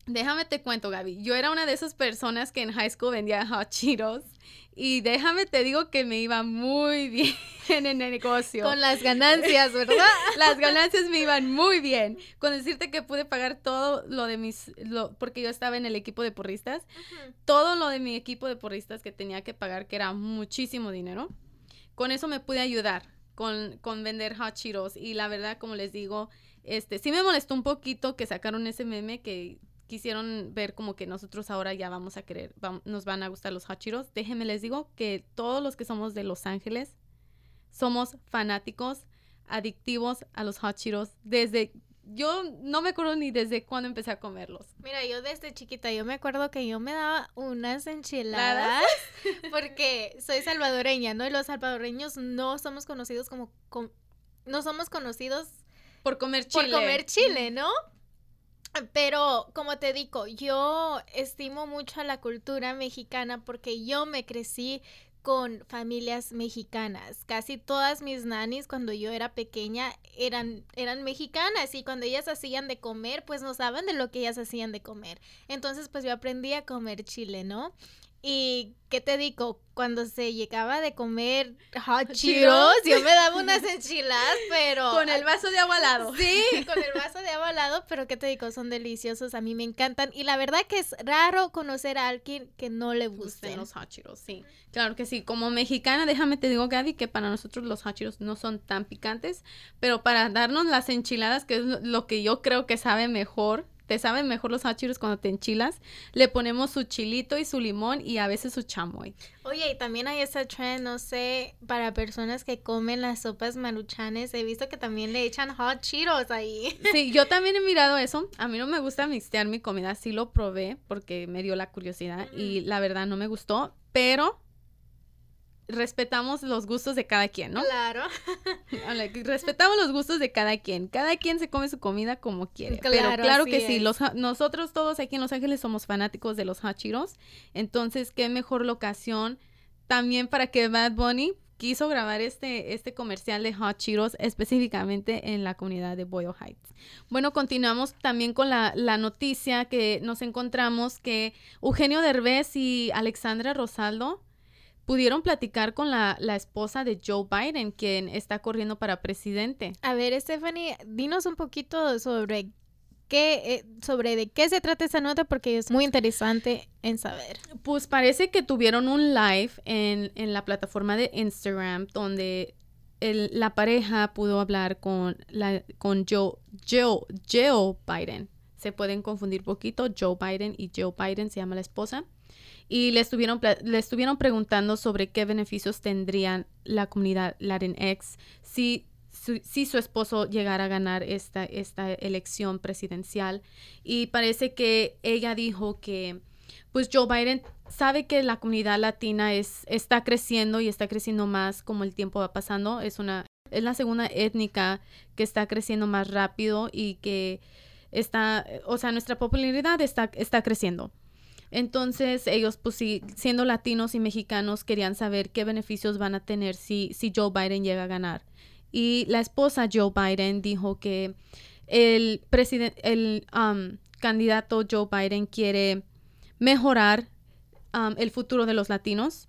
déjame te cuento, Gaby, yo era una de esas personas que en high school vendía hot Cheetos y déjame te digo que me iba muy bien en el negocio. Con las ganancias, ¿verdad? las ganancias me iban muy bien. Con decirte que pude pagar todo lo de mis, porque yo estaba en el equipo de porristas, todo lo de mi equipo de porristas que tenía que pagar, que era muchísimo dinero, con eso me pude ayudar con, con vender hot Cheetos. Y la verdad, como les digo, este, sí me molestó un poquito que sacaron ese meme que quisieron ver como que nosotros ahora ya vamos a querer, nos van a gustar los hot Cheetos. Déjenme les digo que todos los que somos de Los Ángeles somos fanáticos, adictivos a los hot Cheetos desde yo no me acuerdo ni desde cuándo empecé a comerlos. Mira, yo desde chiquita, yo me acuerdo que yo me daba unas enchiladas porque soy salvadoreña, ¿no? Y los salvadoreños no somos conocidos como, no somos conocidos por comer chile. Por comer chile, ¿no? Pero como te digo, yo estimo mucho a la cultura mexicana porque yo me crecí con familias mexicanas. Casi todas mis nanis cuando yo era pequeña eran, eran mexicanas y cuando ellas hacían de comer, pues nos daban de lo que ellas hacían de comer. Entonces, pues yo aprendí a comer chile, ¿no? Y qué te digo, cuando se llegaba de comer hot Cheetos, yo me daba unas enchiladas, pero con el vaso de agua al lado. Sí, con el vaso de agua al lado, pero qué te digo, son deliciosos, a mí me encantan y la verdad que es raro conocer a alguien que no le gusten los hot Cheetos, sí. Claro que sí, como mexicana, déjame te digo, Gaby, que para nosotros los hot Cheetos no son tan picantes, pero para darnos las enchiladas, que es lo que yo creo que sabe mejor te saben mejor los hachiros cuando te enchilas. Le ponemos su chilito y su limón y a veces su chamoy. Oye, y también hay esa trend, no sé, para personas que comen las sopas maruchanes. He visto que también le echan hot Cheetos ahí. Sí, yo también he mirado eso. A mí no me gusta mixtear mi comida. Sí lo probé porque me dio la curiosidad y la verdad no me gustó. Pero respetamos los gustos de cada quien, ¿no? Claro. respetamos los gustos de cada quien. Cada quien se come su comida como quiere. Claro, Pero claro que sí, los, nosotros todos aquí en Los Ángeles somos fanáticos de los hachiros. Entonces, qué mejor locación también para que Bad Bunny quiso grabar este, este comercial de Hot Cheetos específicamente en la comunidad de Boyle Heights. Bueno, continuamos también con la, la, noticia que nos encontramos que Eugenio Derbez y Alexandra Rosaldo pudieron platicar con la, esposa de Joe Biden, quien está corriendo para presidente. A ver, Stephanie, dinos un poquito sobre qué, eh, sobre de qué se trata esa nota, porque es muy interesante en saber. Pues parece que tuvieron un live en, la plataforma de Instagram donde la pareja pudo hablar con, la, con Joe, Joe, Joe Biden. Se pueden confundir poquito, Joe Biden y Joe Biden se llama la esposa y le estuvieron, le estuvieron preguntando sobre qué beneficios tendrían la comunidad Latinx si su, si su esposo llegara a ganar esta, esta elección presidencial. Y parece que ella dijo que pues Joe Biden sabe que la comunidad latina es, está creciendo y está creciendo más como el tiempo va pasando. Es una es la segunda étnica que está creciendo más rápido y que está, o sea, nuestra popularidad está, está creciendo. Entonces ellos, pues sí, siendo latinos y mexicanos, querían saber qué beneficios van a tener si, Joe Biden llega a ganar. Y la esposa Joe Biden dijo que el, el um, candidato Joe Biden quiere mejorar um, el futuro de los latinos.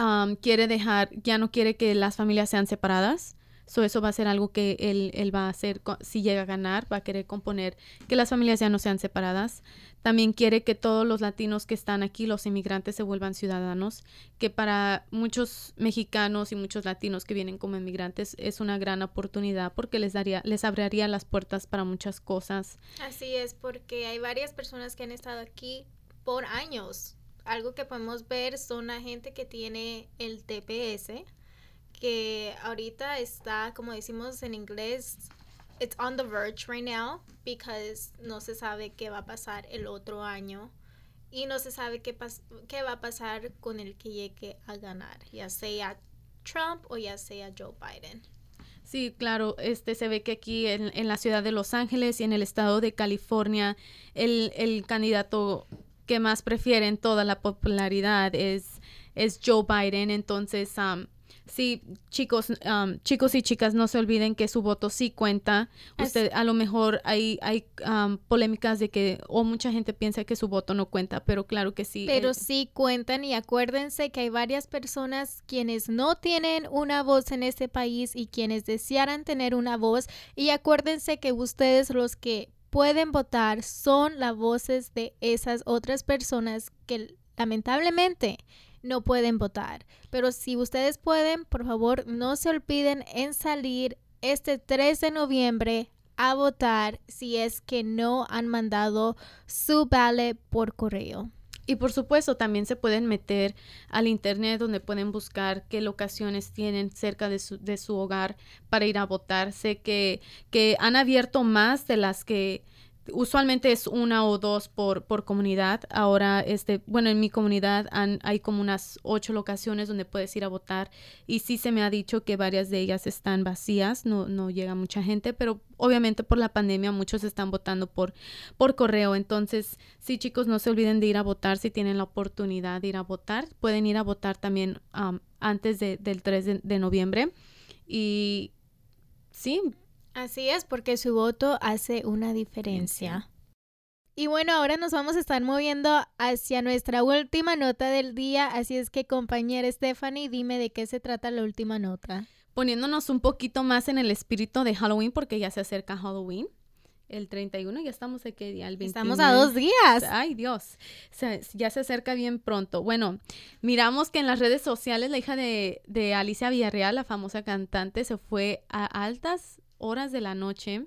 Um, quiere dejar, ya no quiere que las familias sean separadas. So, eso va a ser algo que él, él, va a hacer si llega a ganar, va a querer componer que las familias ya no sean separadas. También quiere que todos los latinos que están aquí, los inmigrantes, se vuelvan ciudadanos, que para muchos mexicanos y muchos latinos que vienen como inmigrantes es una gran oportunidad porque les daría, les abriría las puertas para muchas cosas. Así es, porque hay varias personas que han estado aquí por años. Algo que podemos ver son la gente que tiene el TPS, que ahorita está, como decimos en inglés, it's on the verge right now because no se sabe qué va a pasar el otro año y no se sabe qué, qué va a pasar con el que llegue a ganar, ya sea Trump o ya sea Joe Biden. Sí, claro, este se ve que aquí en, en, la ciudad de Los Ángeles y en el estado de California, el, el candidato que más prefieren toda la popularidad es, es Joe Biden. Entonces, sí, chicos, um, chicos y chicas, no se olviden que su voto sí cuenta. Usted, a lo mejor hay, hay um, polémicas de que, o mucha gente piensa que su voto no cuenta, pero claro que sí. Pero sí cuentan y acuérdense que hay varias personas quienes no tienen una voz en este país y quienes desearan tener una voz. Y acuérdense que ustedes los que pueden votar son las voces de esas otras personas que lamentablemente no pueden votar. Pero si ustedes pueden, por favor, no se olviden en salir este 3 de noviembre a votar si es que no han mandado su ballot por correo. Y por supuesto, también se pueden meter al internet donde pueden buscar qué locaciones tienen cerca de su, de su hogar para ir a votar. Sé que, que han abierto más de las que usualmente es una o dos por, por comunidad. Ahora, este, bueno, en mi comunidad hay como unas ocho locaciones donde puedes ir a votar y sí se me ha dicho que varias de ellas están vacías, no, no llega mucha gente, pero obviamente por la pandemia muchos están votando por, por correo. Entonces, sí, chicos, no se olviden de ir a votar si tienen la oportunidad de ir a votar. Pueden ir a votar también antes del 3 de, de noviembre. Y sí, Así es, porque su voto hace una diferencia. Y bueno, ahora nos vamos a estar moviendo hacia nuestra última nota del día, así es que compañera Stephanie, dime de qué se trata la última nota. Poniéndonos un poquito más en el espíritu de Halloween, porque ya se acerca Halloween. El 31, ya estamos aquí día, el 29. Estamos a dos días. Ay, Dios. ya se acerca bien pronto. Bueno, miramos que en las redes sociales la hija de, de Alicia Villarreal, la famosa cantante, se fue a altas horas de la noche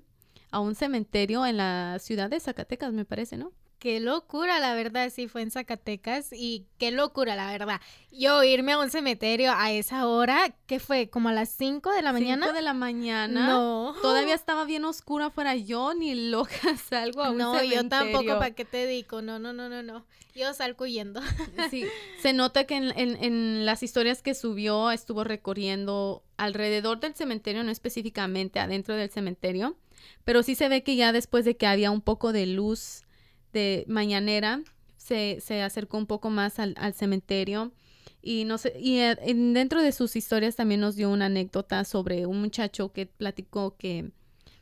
a un cementerio en la ciudad de Zacatecas, me parece, ¿no? Qué locura, la verdad, sí fue en Zacatecas y qué locura, la verdad. Yo irme a un cementerio a esa hora, ¿qué fue? ¿Como a las 5 de la mañana? 5 de la mañana. No. Todavía estaba bien oscura fuera yo, ni loca salgo a un no, cementerio. No, yo tampoco, ¿para qué te digo? No, no, no, no, no. Yo salgo huyendo. Sí, se nota que en, en, en las historias que subió estuvo recorriendo alrededor del cementerio, no específicamente adentro del cementerio, pero sí se ve que ya después de que había un poco de luz de mañanera, se, se acercó un poco más al, al cementerio y no sé, y eh, dentro de sus historias también nos dio una anécdota sobre un muchacho que platicó que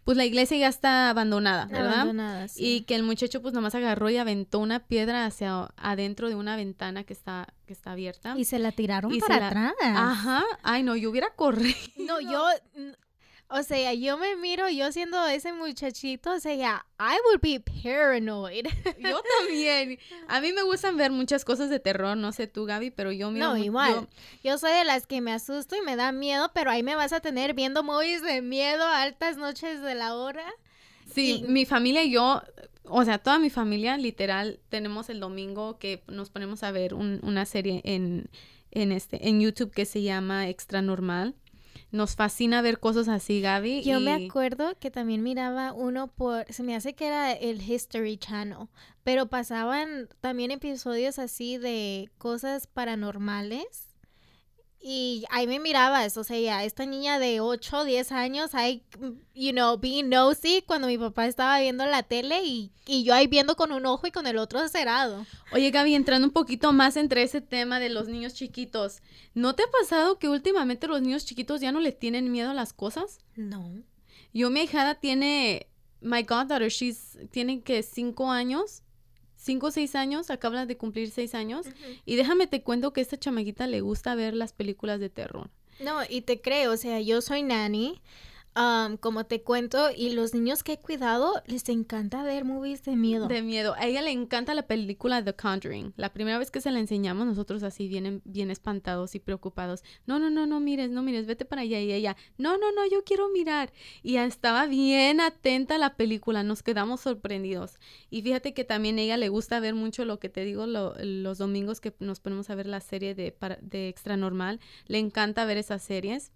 pues la iglesia ya está abandonada, ¿verdad? Abandonada, sí. Y que el muchacho pues nomás agarró y aventó una piedra hacia adentro de una ventana que está que está abierta. Y se la tiraron para atrás. Ajá. Ay, no, yo hubiera corrido. No, yo o sea, yo me miro, yo siendo ese muchachito, o sea, I would be paranoid. Yo también. A mí me gustan ver muchas cosas de terror, no sé tú, Gaby, pero yo miro. No, igual. Yo... soy de las que me asusto y me da miedo, pero ahí me vas a tener viendo movies de miedo altas noches de la hora. Sí, mi familia y yo, o sea, toda mi familia, literal, tenemos el domingo que nos ponemos a ver una serie en, en, este, en YouTube que se llama Extra Normal nos fascina ver cosas así, Gaby. Yo me acuerdo que también miraba uno por, se me hace que era el History Channel, pero pasaban también episodios así de cosas paranormales y ahí me mirabas, o sea, esta niña de 8, 10 años, ahí, you know, being nosy cuando mi papá estaba viendo la tele y, y, yo ahí viendo con un ojo y con el otro cerrado. Oye, Gaby, entrando un poquito más entre ese tema de los niños chiquitos, ¿no te ha pasado que últimamente los niños chiquitos ya no le tienen miedo a las cosas? No. Yo, mi hijada tiene, my goddaughter, she's, tiene que 5 años 5 o 6 años, acaba de cumplir 6 años, y déjame te cuento que a esta chamaguita le gusta ver las películas de terror. No, y te creo, o sea, yo soy nanny, como te cuento, y los niños que he cuidado les encanta ver movies de miedo. De miedo. A ella le encanta la película The Conjuring. La primera vez que se la enseñamos, nosotros así bien, bien espantados y preocupados. No, no, no, no mires, no mires, vete para allá. Y ella, no, no, no, yo quiero mirar. Y estaba bien atenta a la película, nos quedamos sorprendidos. Y fíjate que también a ella le gusta ver mucho lo que te digo los domingos que nos ponemos a ver la serie de, de Extra Normal. Le encanta ver esas series.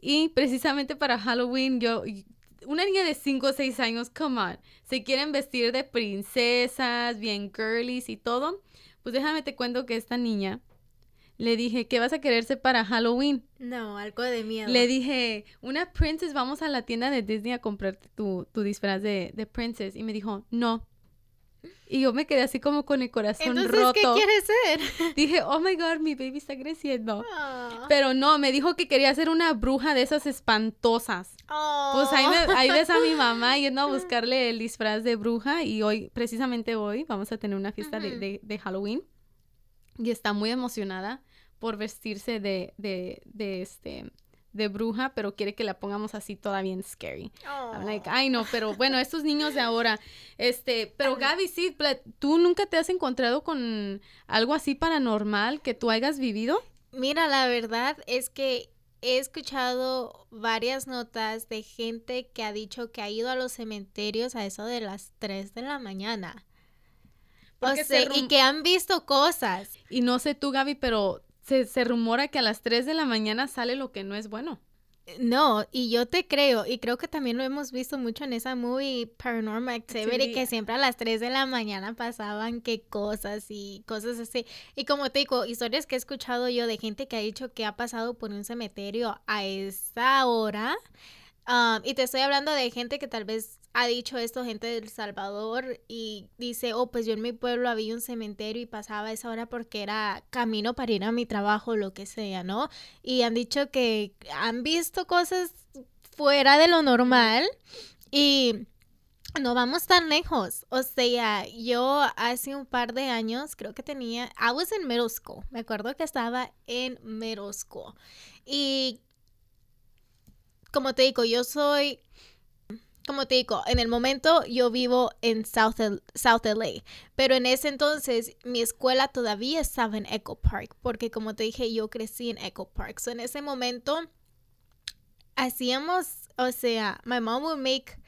Y precisamente para Halloween, yo, una niña de 5 o 6 años, come on, se quieren vestir de princesas, bien girlies y todo. Pues déjame te cuento que esta niña Le dije, ¿qué vas a quererse para Halloween? No, algo de miedo. Le dije, una princess, vamos a la tienda de Disney a comprarte tu, tu disfraz de, de princess. Y me dijo, no. Y yo me quedé así como con el corazón Entonces, roto. ¿qué quieres ser? Dije, oh my god, mi baby está creciendo. Ah. Pero no, me dijo que quería ser una bruja de esas espantosas. Pues ahí, me- ahí ves a mi mamá yendo a buscarle el disfraz de bruja y hoy, precisamente hoy, vamos a tener una fiesta de, de- de Halloween y está muy emocionada por vestirse de, de, de, este, de bruja, pero quiere que la pongamos así toda bien scary. I'm like, ay no, pero bueno, estos niños de ahora, este, pero Gaby, sí, ¿tú nunca te has encontrado con algo así paranormal que tú hayas vivido? Mira, la verdad es que he escuchado varias notas de gente que ha dicho que ha ido a los cementerios a eso de las 3 de la mañana. O se y que han visto cosas. Y no sé tú, Gaby, pero se, se rumora que a las 3 de la mañana sale lo que no es bueno. No, y yo te creo, y creo que también lo hemos visto mucho en esa movie Paranormal Activity, que siempre a las 3 de la mañana pasaban que cosas y cosas así. Y como te digo, historias que he escuchado yo de gente que ha dicho que ha pasado por un cementerio a esa hora. Um, y te estoy hablando de gente que tal vez ha dicho esto, gente del Salvador, y dice, oh, pues yo en mi pueblo había un cementerio y pasaba esa hora porque era camino para ir a mi trabajo, lo que sea, ¿no? Y han dicho que han visto cosas fuera de lo normal y no vamos tan lejos. O sea, yo hace un par de años, creo que tenía, I was in middle. Me acuerdo que estaba en middle. Y como te digo, yo soy, como te digo, en el momento yo vivo en South, South LA, pero en ese entonces mi escuela todavía estaba en Echo Park, porque como te dije, yo crecí en Echo Park. So en ese momento hacíamos, o sea, my mom would make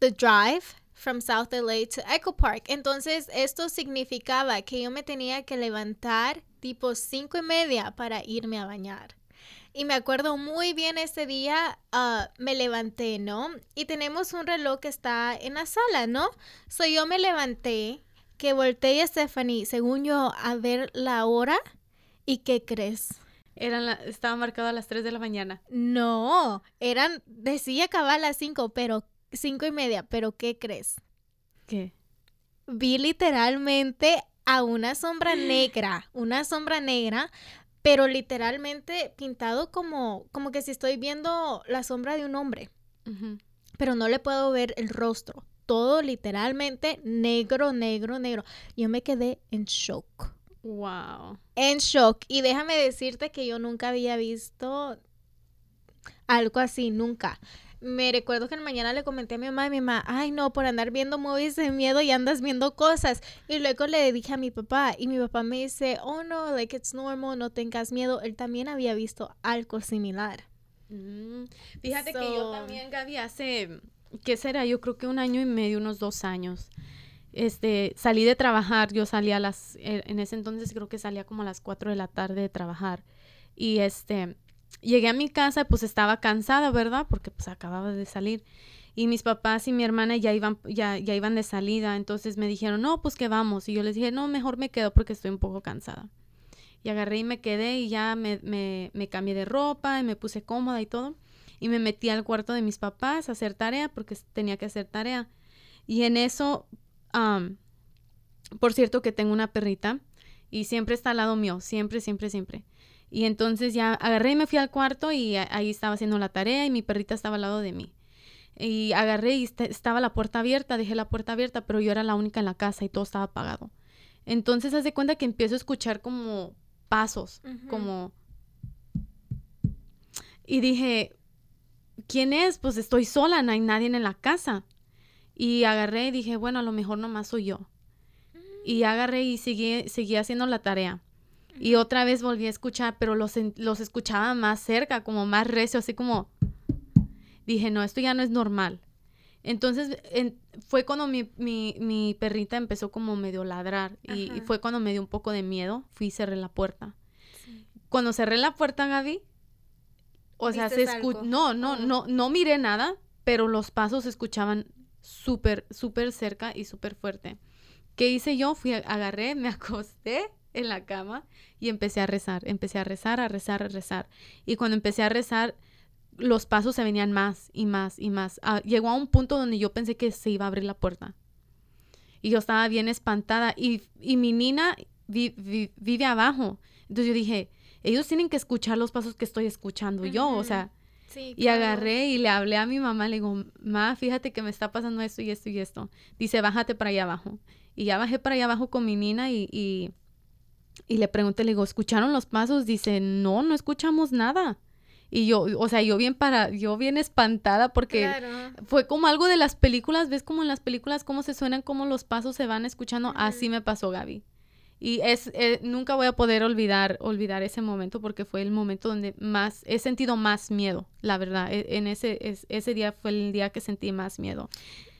the drive from South LA to Echo Park. Entonces, esto significaba que yo me tenía que levantar tipo cinco y media para irme a bañar. Y me acuerdo muy bien ese día, ah, me levanté, ¿no? Y tenemos un reloj que está en la sala, ¿no? So yo me levanté, que volteé a Stephanie, según yo, a ver la hora. ¿Y qué crees? Eran la- estaba marcado a las 3 de la mañana. No, eran, decía que a las cinco, pero cinco y media, pero ¿qué crees? ¿Qué? vi literalmente a una sombra negra, una sombra negra, pero literalmente pintado como, como que si estoy viendo la sombra de un hombre, pero no le puedo ver el rostro. Todo literalmente negro, negro, negro. Yo me quedé en shock. Wow. En shock. Y déjame decirte que yo nunca había visto algo así, nunca. Me recuerdo que en la mañana le comenté a mi mamá y mi mamá, ay no, por andar viendo movies de miedo y andas viendo cosas. Y luego le dije a mi papá y mi papá me dice, oh no, like it's normal, no tengas miedo. Él también había visto algo similar. Mm, Fíjate que yo también, Gaby, hace, ¿qué será? Yo creo que un año y medio, unos dos años. Este, salí de trabajar, yo salía a las, eh, en ese entonces creo que salía como a las 4 de la tarde de trabajar. Y este, llegué a mi casa, pues estaba cansada, ¿verdad? Porque pues acababa de salir. Y mis papás y mi hermana ya iban, ya, ya iban de salida, entonces me dijeron, no, pues que vamos. Y yo les dije, no, mejor me quedo porque estoy un poco cansada. Y agarré y me quedé y ya me, me, me cambié de ropa y me puse cómoda y todo. Y me metí al cuarto de mis papás a hacer tarea porque tenía que hacer tarea. Y en eso, am, por cierto que tengo una perrita y siempre está al lado mío, siempre, siempre, siempre. Y entonces ya agarré y me fui al cuarto y ahí estaba haciendo la tarea y mi perrita estaba al lado de mí. Y agarré y est- estaba la puerta abierta, dejé la puerta abierta, pero yo era la única en la casa y todo estaba apagado. Entonces haz de cuenta que empiezo a escuchar como pasos, como... Y dije, ¿quién es? Pues estoy sola, no hay nadie en la casa. Y agarré y dije, bueno, a lo mejor nomás soy yo. Y agarré y seguí, seguí haciendo la tarea. Y otra vez volví a escuchar, pero los, los escuchaba más cerca, como más recio, así como... Dije, no, esto ya no es normal. Entonces en- fue cuando mi, mi, mi perrita empezó como medio a ladrar y, fue cuando me dio un poco de miedo. Fui y cerré la puerta. Cuando cerré la puerta, Gaby, o sea, se ¿Vistes escu- algo? no, no, no, no miré nada, pero los pasos se escuchaban súper, súper cerca y súper fuerte. ¿Qué hice yo? Fui, agarré, me acosté en la cama y empecé a rezar, empecé a rezar, a rezar, a rezar. Y cuando empecé a rezar, los pasos se venían más y más y más. Ah, llegó a un punto donde yo pensé que se iba a abrir la puerta. Y yo estaba bien espantada. Y, mi nina vive abajo. Entonces yo dije, ellos tienen que escuchar los pasos que estoy escuchando yo. O sea, y agarré y le hablé a mi mamá. Le digo, ma, fíjate que me está pasando esto y esto y esto. Dice, bájate para allá abajo. Y ya bajé para allá abajo con mi nina y, y, y le pregunté, le digo, ¿escucharon los pasos? Dice, no, no escuchamos nada. Y yo, o sea, yo bien para, yo bien espantada porque fue como algo de las películas, ves como en las películas cómo se suenan, cómo los pasos se van escuchando, así me pasó Gaby. Y es, eh, nunca voy a poder olvidar, olvidar ese momento porque fue el momento donde más, he sentido más miedo, la verdad. E, en ese, ese día fue el día que sentí más miedo.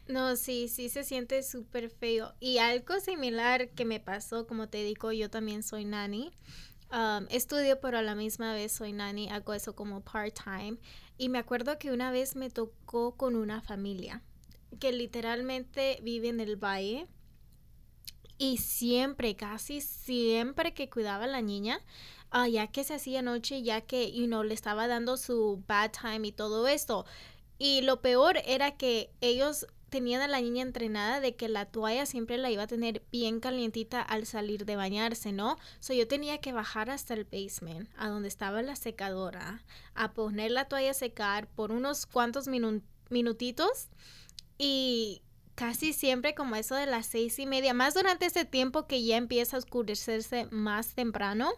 No, sí, sí se siente súper feo. Y algo similar que me pasó, como te digo, yo también soy nani. Um, estudio, pero a la misma vez soy nani, hago eso como part-time. Y me acuerdo que una vez me tocó con una familia que literalmente vive en el valle. Y siempre, casi siempre que cuidaba a la niña, uh, ya que se hacía noche, ya que, you know, le estaba dando su bad time y todo esto. Y lo peor era que ellos tenían a la niña entrenada de que la toalla siempre la iba a tener bien calientita al salir de bañarse, ¿no? So yo tenía que bajar hasta el basement, a donde estaba la secadora, a poner la toalla a secar por unos cuantos minutitos y casi siempre como eso de las seis y media, más durante ese tiempo que ya empieza a oscurecerse más temprano,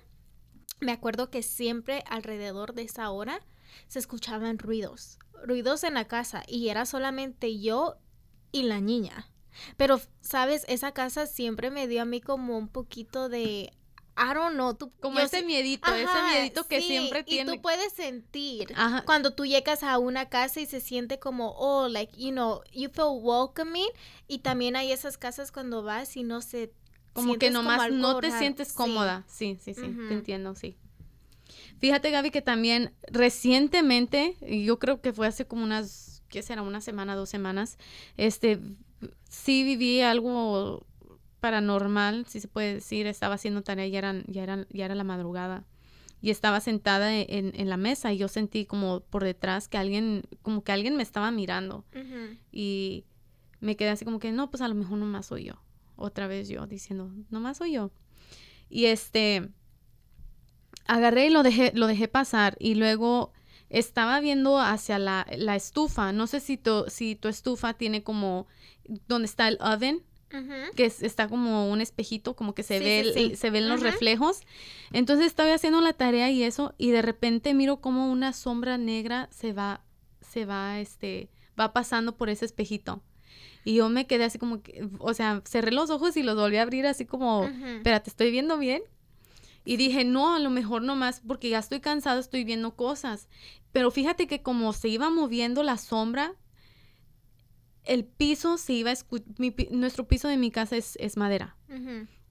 me acuerdo que siempre alrededor de esa hora se escuchaban ruidos, ruidos en la casa y era solamente yo y la niña. Pero, ¿sabes? Esa casa siempre me dio a mí como un poquito de I don't know, tú, como ese miedito, ese miedito que siempre tiene. Y tú puedes sentir cuando tú llegas a una casa y se siente como, oh, like, you know, you feel welcoming. Y también hay esas casas cuando vas y no se. Como que nomás no te sientes cómoda. Sí, sí, sí, te entiendo, sí. Fíjate, Gaby, que también recientemente, yo creo que fue hace como unas ¿qué será? Una semana, dos semanas, este, sí viví algo paranormal, si se puede decir, estaba haciendo tarea, ya, eran, ya, eran, ya era la madrugada y estaba sentada en, en, la mesa y yo sentí como por detrás que alguien, como que alguien me estaba mirando y me quedé así como que no, pues a lo mejor nomás soy yo, otra vez yo diciendo, nomás soy yo. Y este, agarré y lo dejé, lo dejé pasar y luego estaba viendo hacia la, la estufa. No sé si tu, si tu estufa tiene como donde está el oven, que está como un espejito, como que se ve se ven los reflejos. Entonces estaba haciendo la tarea y eso, y de repente miro como una sombra negra se va, se va, este, va pasando por ese espejito. Y yo me quedé así como que, o sea, cerré los ojos y los volví a abrir así como, espérate, ¿estoy viendo bien? Y dije, no, a lo mejor nomás porque ya estoy cansada, estoy viendo cosas. Pero fíjate que como se iba moviendo la sombra, el piso se iba a nuestro piso de mi casa es, es madera.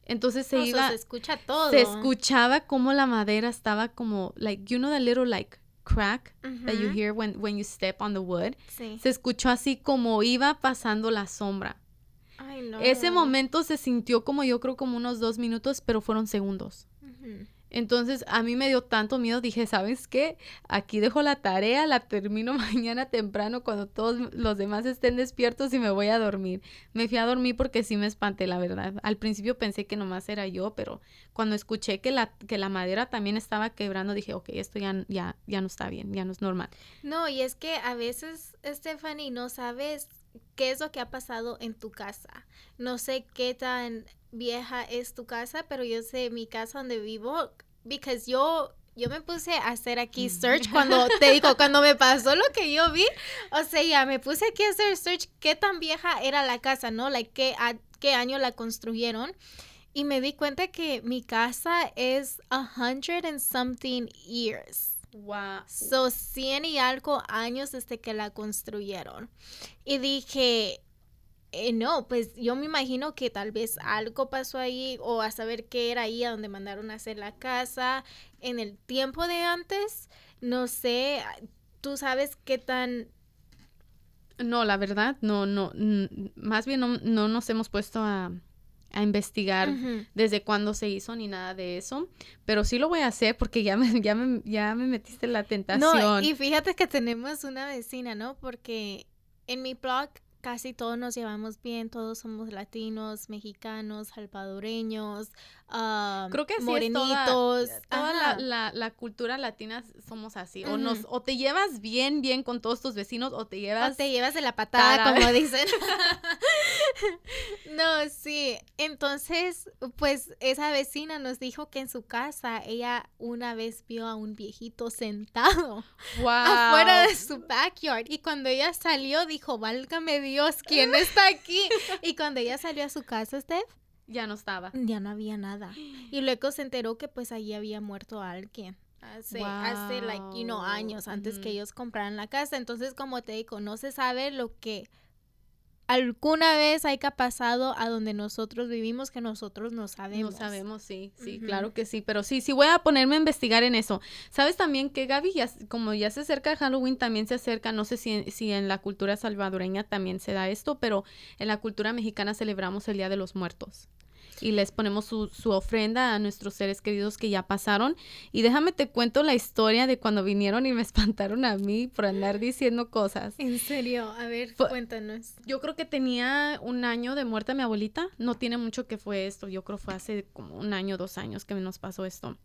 Entonces se iba. Se escucha todo. Se escuchaba como la madera estaba como, like, you know the little like crack that you hear when, when you step on the wood. Sí. Se escuchó así como iba pasando la sombra. Ay, no. Ese momento se sintió como yo creo como unos dos minutos, pero fueron segundos. Entonces a mí me dio tanto miedo, dije, ¿sabes qué? Aquí dejo la tarea, la termino mañana temprano cuando todos los demás estén despiertos y me voy a dormir. Me fui a dormir porque sí me espanté, la verdad. Al principio pensé que nomás era yo, pero cuando escuché que la, que la madera también estaba quebrando, dije, ok, esto ya, ya, ya no está bien, ya no es normal. No, y es que a veces, Stephanie, no sabes qué es lo que ha pasado en tu casa. No sé qué tan vieja es tu casa, pero yo sé mi casa donde vivo, because yo yo me puse a hacer aquí search cuando te digo, cuando me pasó lo que yo vi, o sea, ya me puse aquí a hacer search qué tan vieja era la casa, ¿no? Like qué, qué año la construyeron. Y me di cuenta que mi casa es a hundred and something years. Wow. So, cien y algo años desde que la construyeron. Y dije, eh, no, pues yo me imagino que tal vez algo pasó ahí o a saber qué era ahí a donde mandaron a hacer la casa en el tiempo de antes. No sé, tú sabes qué tan... No, la verdad, no, no, más bien no, no nos hemos puesto a, a investigar desde cuándo se hizo ni nada de eso, pero sí lo voy a hacer porque ya me, ya me, ya me metiste en la tentación. No, y fíjate que tenemos una vecina, ¿no? Porque en mi blog casi todos nos llevamos bien, todos somos latinos, mexicanos, salvadoreños, Creo que así morenitos. es toda, toda la, Ajá. la- la cultura latina somos así. O, nos, o te llevas bien, bien con todos tus vecinos o te O llevas... te llevas de la patada, Cara. como dicen. no, sí. Entonces, pues esa vecina nos dijo que en su casa ella una vez vio a un viejito sentado ¡Wow! afuera de su backyard. Y cuando ella salió, dijo, válgame Dios, ¿quién está aquí? Y cuando ella salió a su casa, Steph, Ya no estaba. ya no había nada. Y luego se enteró que pues allí había muerto alguien. Hace, hace, like, you know, años antes que ellos compraran la casa. Entonces, como te digo, no se sabe lo que alguna vez haya pasado a donde nosotros vivimos que nosotros no sabemos. No sabemos, sí, sí, claro que sí, pero sí, sí voy a ponerme a investigar en eso. ¿Sabes también que Gaby, ya, como ya se acerca Halloween, también se acerca, no sé si, si en la cultura salvadoreña también se da esto, pero en la cultura mexicana celebramos el Día de los Muertos. Y les ponemos su, su ofrenda a nuestros seres queridos que ya pasaron. Y déjame te cuento la historia de cuando vinieron y me espantaron a mí por andar diciendo cosas. En serio, a ver, cuéntanos. Yo creo que tenía un año de muerta mi abuelita. No tiene mucho que fue esto. Yo creo fue hace como un año, dos años que nos pasó esto.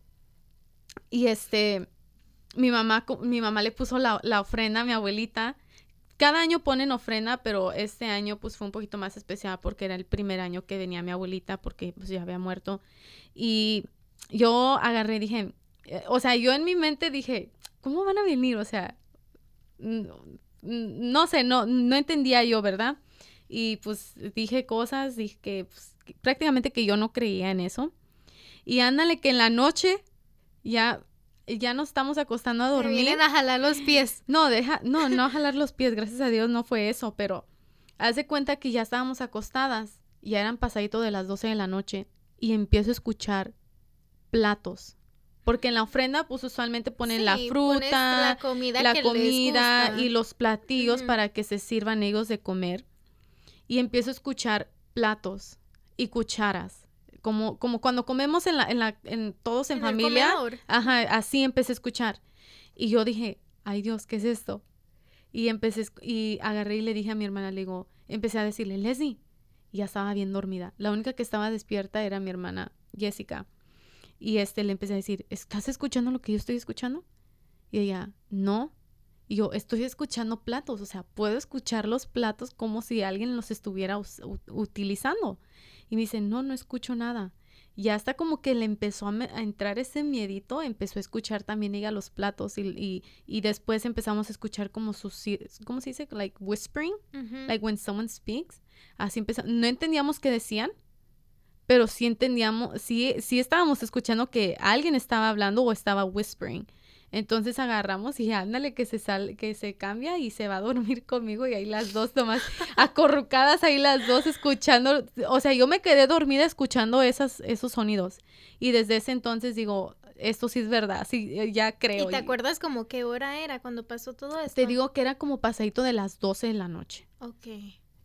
Y este, mi mamá, mi mamá le puso la, la ofrenda a mi abuelita. Cada año ponen ofrenda, pero este año pues fue un poquito más especial porque era el primer año que venía mi abuelita porque pues ya había muerto. Y yo agarré, dije, eh, o sea, yo en mi mente dije, ¿cómo van a venir? O sea, no, sé, no, no entendía yo, ¿verdad? Y pues dije cosas, dije que pues, que prácticamente que yo no creía en eso. Y ándale que en la noche ya, ya nos estamos acostando a dormir. vienen a jalar los pies. No, deja, no, no jalar los pies, gracias a Dios no fue eso, pero haz de cuenta que ya estábamos acostadas, ya eran pasadito de las 12 de la noche y empiezo a escuchar platos. Porque en la ofrenda, pues usualmente ponen la Sí, fruta, la comida, la que les comida gusta. y los platillos para que se sirvan ellos de comer. Y empiezo a escuchar platos y cucharas. Como, como cuando comemos en la, en la, en todos en, En el familia. comedor. Ajá, así empecé a escuchar. Y yo dije, ay Dios, ¿qué es esto? Y empecé, y agarré y le dije a mi hermana, le digo, empecé a decirle, Leslie, y ya estaba bien dormida. La única que estaba despierta era mi hermana Jessica. Y este le empecé a decir, ¿estás escuchando lo que yo estoy escuchando? Y ella, no. Y yo, estoy escuchando platos, o sea, puedo escuchar los platos como si alguien los estuviera utilizando. Y me dice, no, no escucho nada. Y hasta como que le empezó a, entrar ese miedito, empezó a escuchar también ella los platos y, y, y después empezamos a escuchar como sus, ¿cómo se dice? Like whispering, like when someone speaks. Así empezó. No entendíamos qué decían, pero sí entendíamos, sí, sí estábamos escuchando que alguien estaba hablando o estaba whispering. Entonces agarramos y ándale que se sale, que se cambia y se va a dormir conmigo y ahí las dos nomás acorrucadas ahí las dos escuchando, o sea, yo me quedé dormida escuchando esas, esos sonidos y desde ese entonces digo, esto sí es verdad, sí, eh, ya creo. ¿Y te Y acuerdas como qué hora era cuando pasó todo esto? Te digo que era como pasadito de las 12 de la noche. Ok.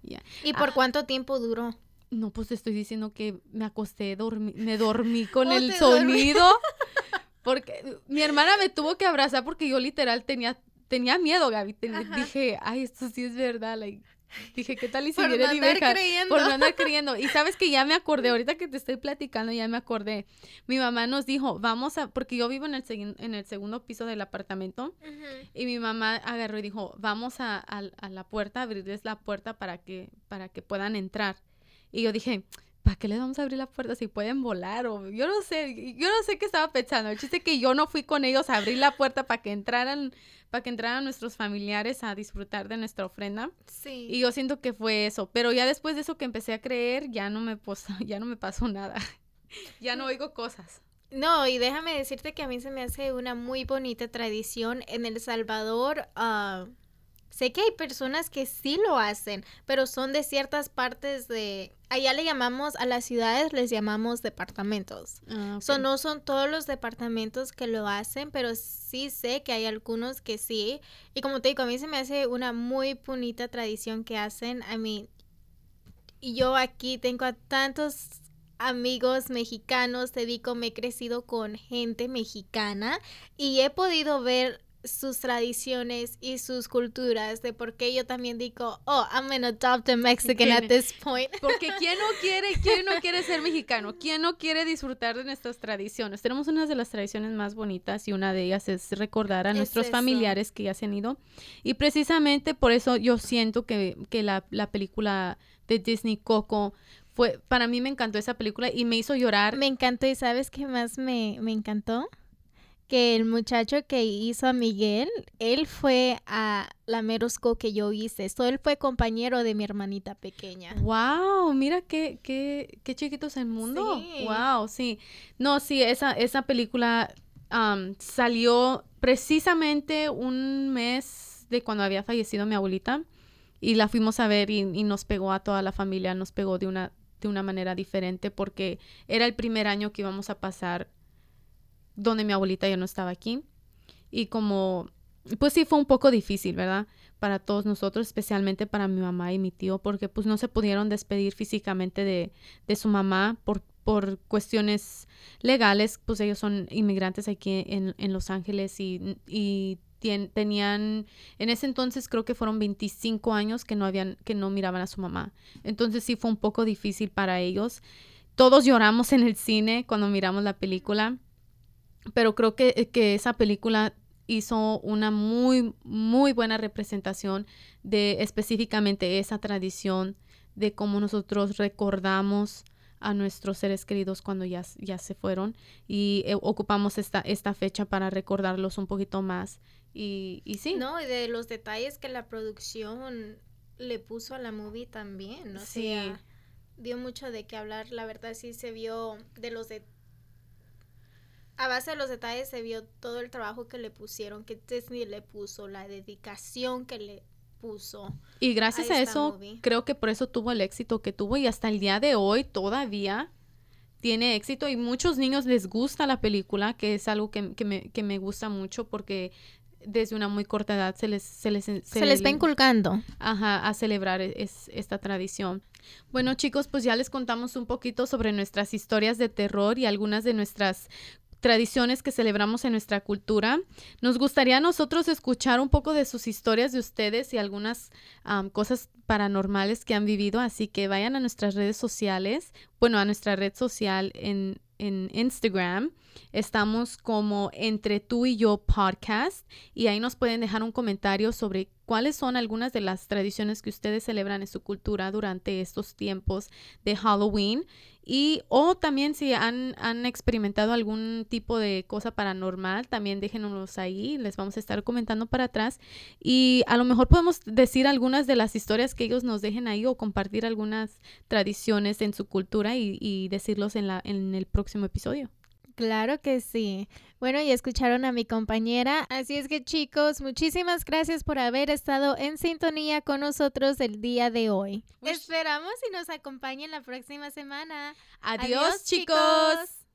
Ya. ¿Y por Ah. cuánto tiempo duró? No, pues te estoy diciendo que me acosté, dormí, me dormí con el sonido. Porque mi hermana me tuvo que abrazar porque yo literal tenía, tenía miedo, Gaby. Ten- dije, ay, esto sí es verdad. like, dije, ¿qué tal y si Por viene no andar creyendo. Por no andar creyendo. Y sabes que ya me acordé, ahorita que te estoy platicando, ya me acordé. Mi mamá nos dijo, vamos a, porque yo vivo en el, en el segundo piso del apartamento. Y mi mamá agarró y dijo, vamos a, a- a la puerta, abrirles la puerta para que, para que puedan entrar. Y yo dije, ¿para qué les vamos a abrir la puerta si pueden volar? O yo no sé, yo no sé qué estaba pensando. El chiste es que yo no fui con ellos a abrir la puerta para que entraran, para que entraran nuestros familiares a disfrutar de nuestra ofrenda. Sí. Y yo siento que fue eso. Pero ya después de eso que empecé a creer, ya no me, pos- ya no me pasó nada. ya no oigo cosas. No, y déjame decirte que a mí se me hace una muy bonita tradición en El Salvador. ah, sé que hay personas que sí lo hacen, pero son de ciertas partes de... Allá le llamamos, a las ciudades les llamamos departamentos. Ah, So, no son todos los departamentos que lo hacen, pero sí sé que hay algunos que sí. Y como te digo, a mí se me hace una muy bonita tradición que hacen. I mean, y yo aquí tengo a tantos amigos mexicanos, te digo, me he crecido con gente mexicana y he podido ver sus tradiciones y sus culturas, de por qué yo también digo, oh, I'm an adopted Mexican at this point. Porque ¿quién no quiere, quién no quiere ser mexicano? ¿Quién no quiere disfrutar de nuestras tradiciones? Tenemos una de las tradiciones más bonitas y una de ellas es recordar a nuestros familiares que ya se han ido. Y precisamente por eso yo siento que, que la, la película de Disney Coco fue, para mí me encantó esa película y me hizo llorar. Me encantó y ¿sabes qué más me, me encantó? Que el muchacho que hizo a Miguel, él fue a la Merosco que yo hice. Esto él fue compañero de mi hermanita pequeña. Wow, mira qué, qué, qué chiquito es el mundo. Sí. Wow, sí. No, sí, esa, esa película salió precisamente un mes de cuando había fallecido mi abuelita. Y la fuimos a ver y, y nos pegó a toda la familia, nos pegó de una, de una manera diferente porque era el primer año que íbamos a pasar donde mi abuelita ya no estaba aquí. Y como, pues sí fue un poco difícil, ¿verdad? Para todos nosotros, especialmente para mi mamá y mi tío, porque pues no se pudieron despedir físicamente de, de su mamá por, por cuestiones legales, pues ellos son inmigrantes aquí en, en Los Ángeles y, y tenían, en ese entonces creo que fueron 25 años que no habían, que no miraban a su mamá. Entonces sí fue un poco difícil para ellos. Todos lloramos en el cine cuando miramos la película pero creo que, que esa película hizo una muy, muy buena representación de específicamente esa tradición de cómo nosotros recordamos a nuestros seres queridos cuando ya, ya se fueron y eh, ocupamos esta, esta fecha para recordarlos un poquito más. Y, y sí. No, y de los detalles que la producción le puso a la movie también, ¿no? Sí. dio mucho de qué hablar, la verdad sí se vio de los detalles a base de los detalles se vio todo el trabajo que le pusieron, que Disney le puso, la dedicación que le puso. Y gracias a, eso, creo que por eso tuvo el éxito que tuvo y hasta el día de hoy todavía tiene éxito y muchos niños les gusta la película, que es algo que, que, me, que me gusta mucho porque desde una muy corta edad se les se les, se, les va inculcando ajá, a celebrar e, es, esta tradición. Bueno chicos, pues ya les contamos un poquito sobre nuestras historias de terror y algunas de nuestras tradiciones que celebramos en nuestra cultura. Nos gustaría a nosotros escuchar un poco de sus historias de ustedes y algunas cosas paranormales que han vivido, así que vayan a nuestras redes sociales, bueno, a nuestra red social en, en Instagram. Estamos como entre tú y yo podcast y ahí nos pueden dejar un comentario sobre cuáles son algunas de las tradiciones que ustedes celebran en su cultura durante estos tiempos de Halloween y o también si han, han experimentado algún tipo de cosa paranormal, también déjenos ahí, les vamos a estar comentando para atrás y a lo mejor podemos decir algunas de las historias que ellos nos dejen ahí o compartir algunas tradiciones en su cultura y, y decirlos en, la, en el próximo episodio. Claro que sí. Bueno, y escucharon a mi compañera. Así es que chicos, muchísimas gracias por haber estado en sintonía con nosotros el día de hoy. Esperamos y nos acompañen la próxima semana. Adiós, chicos.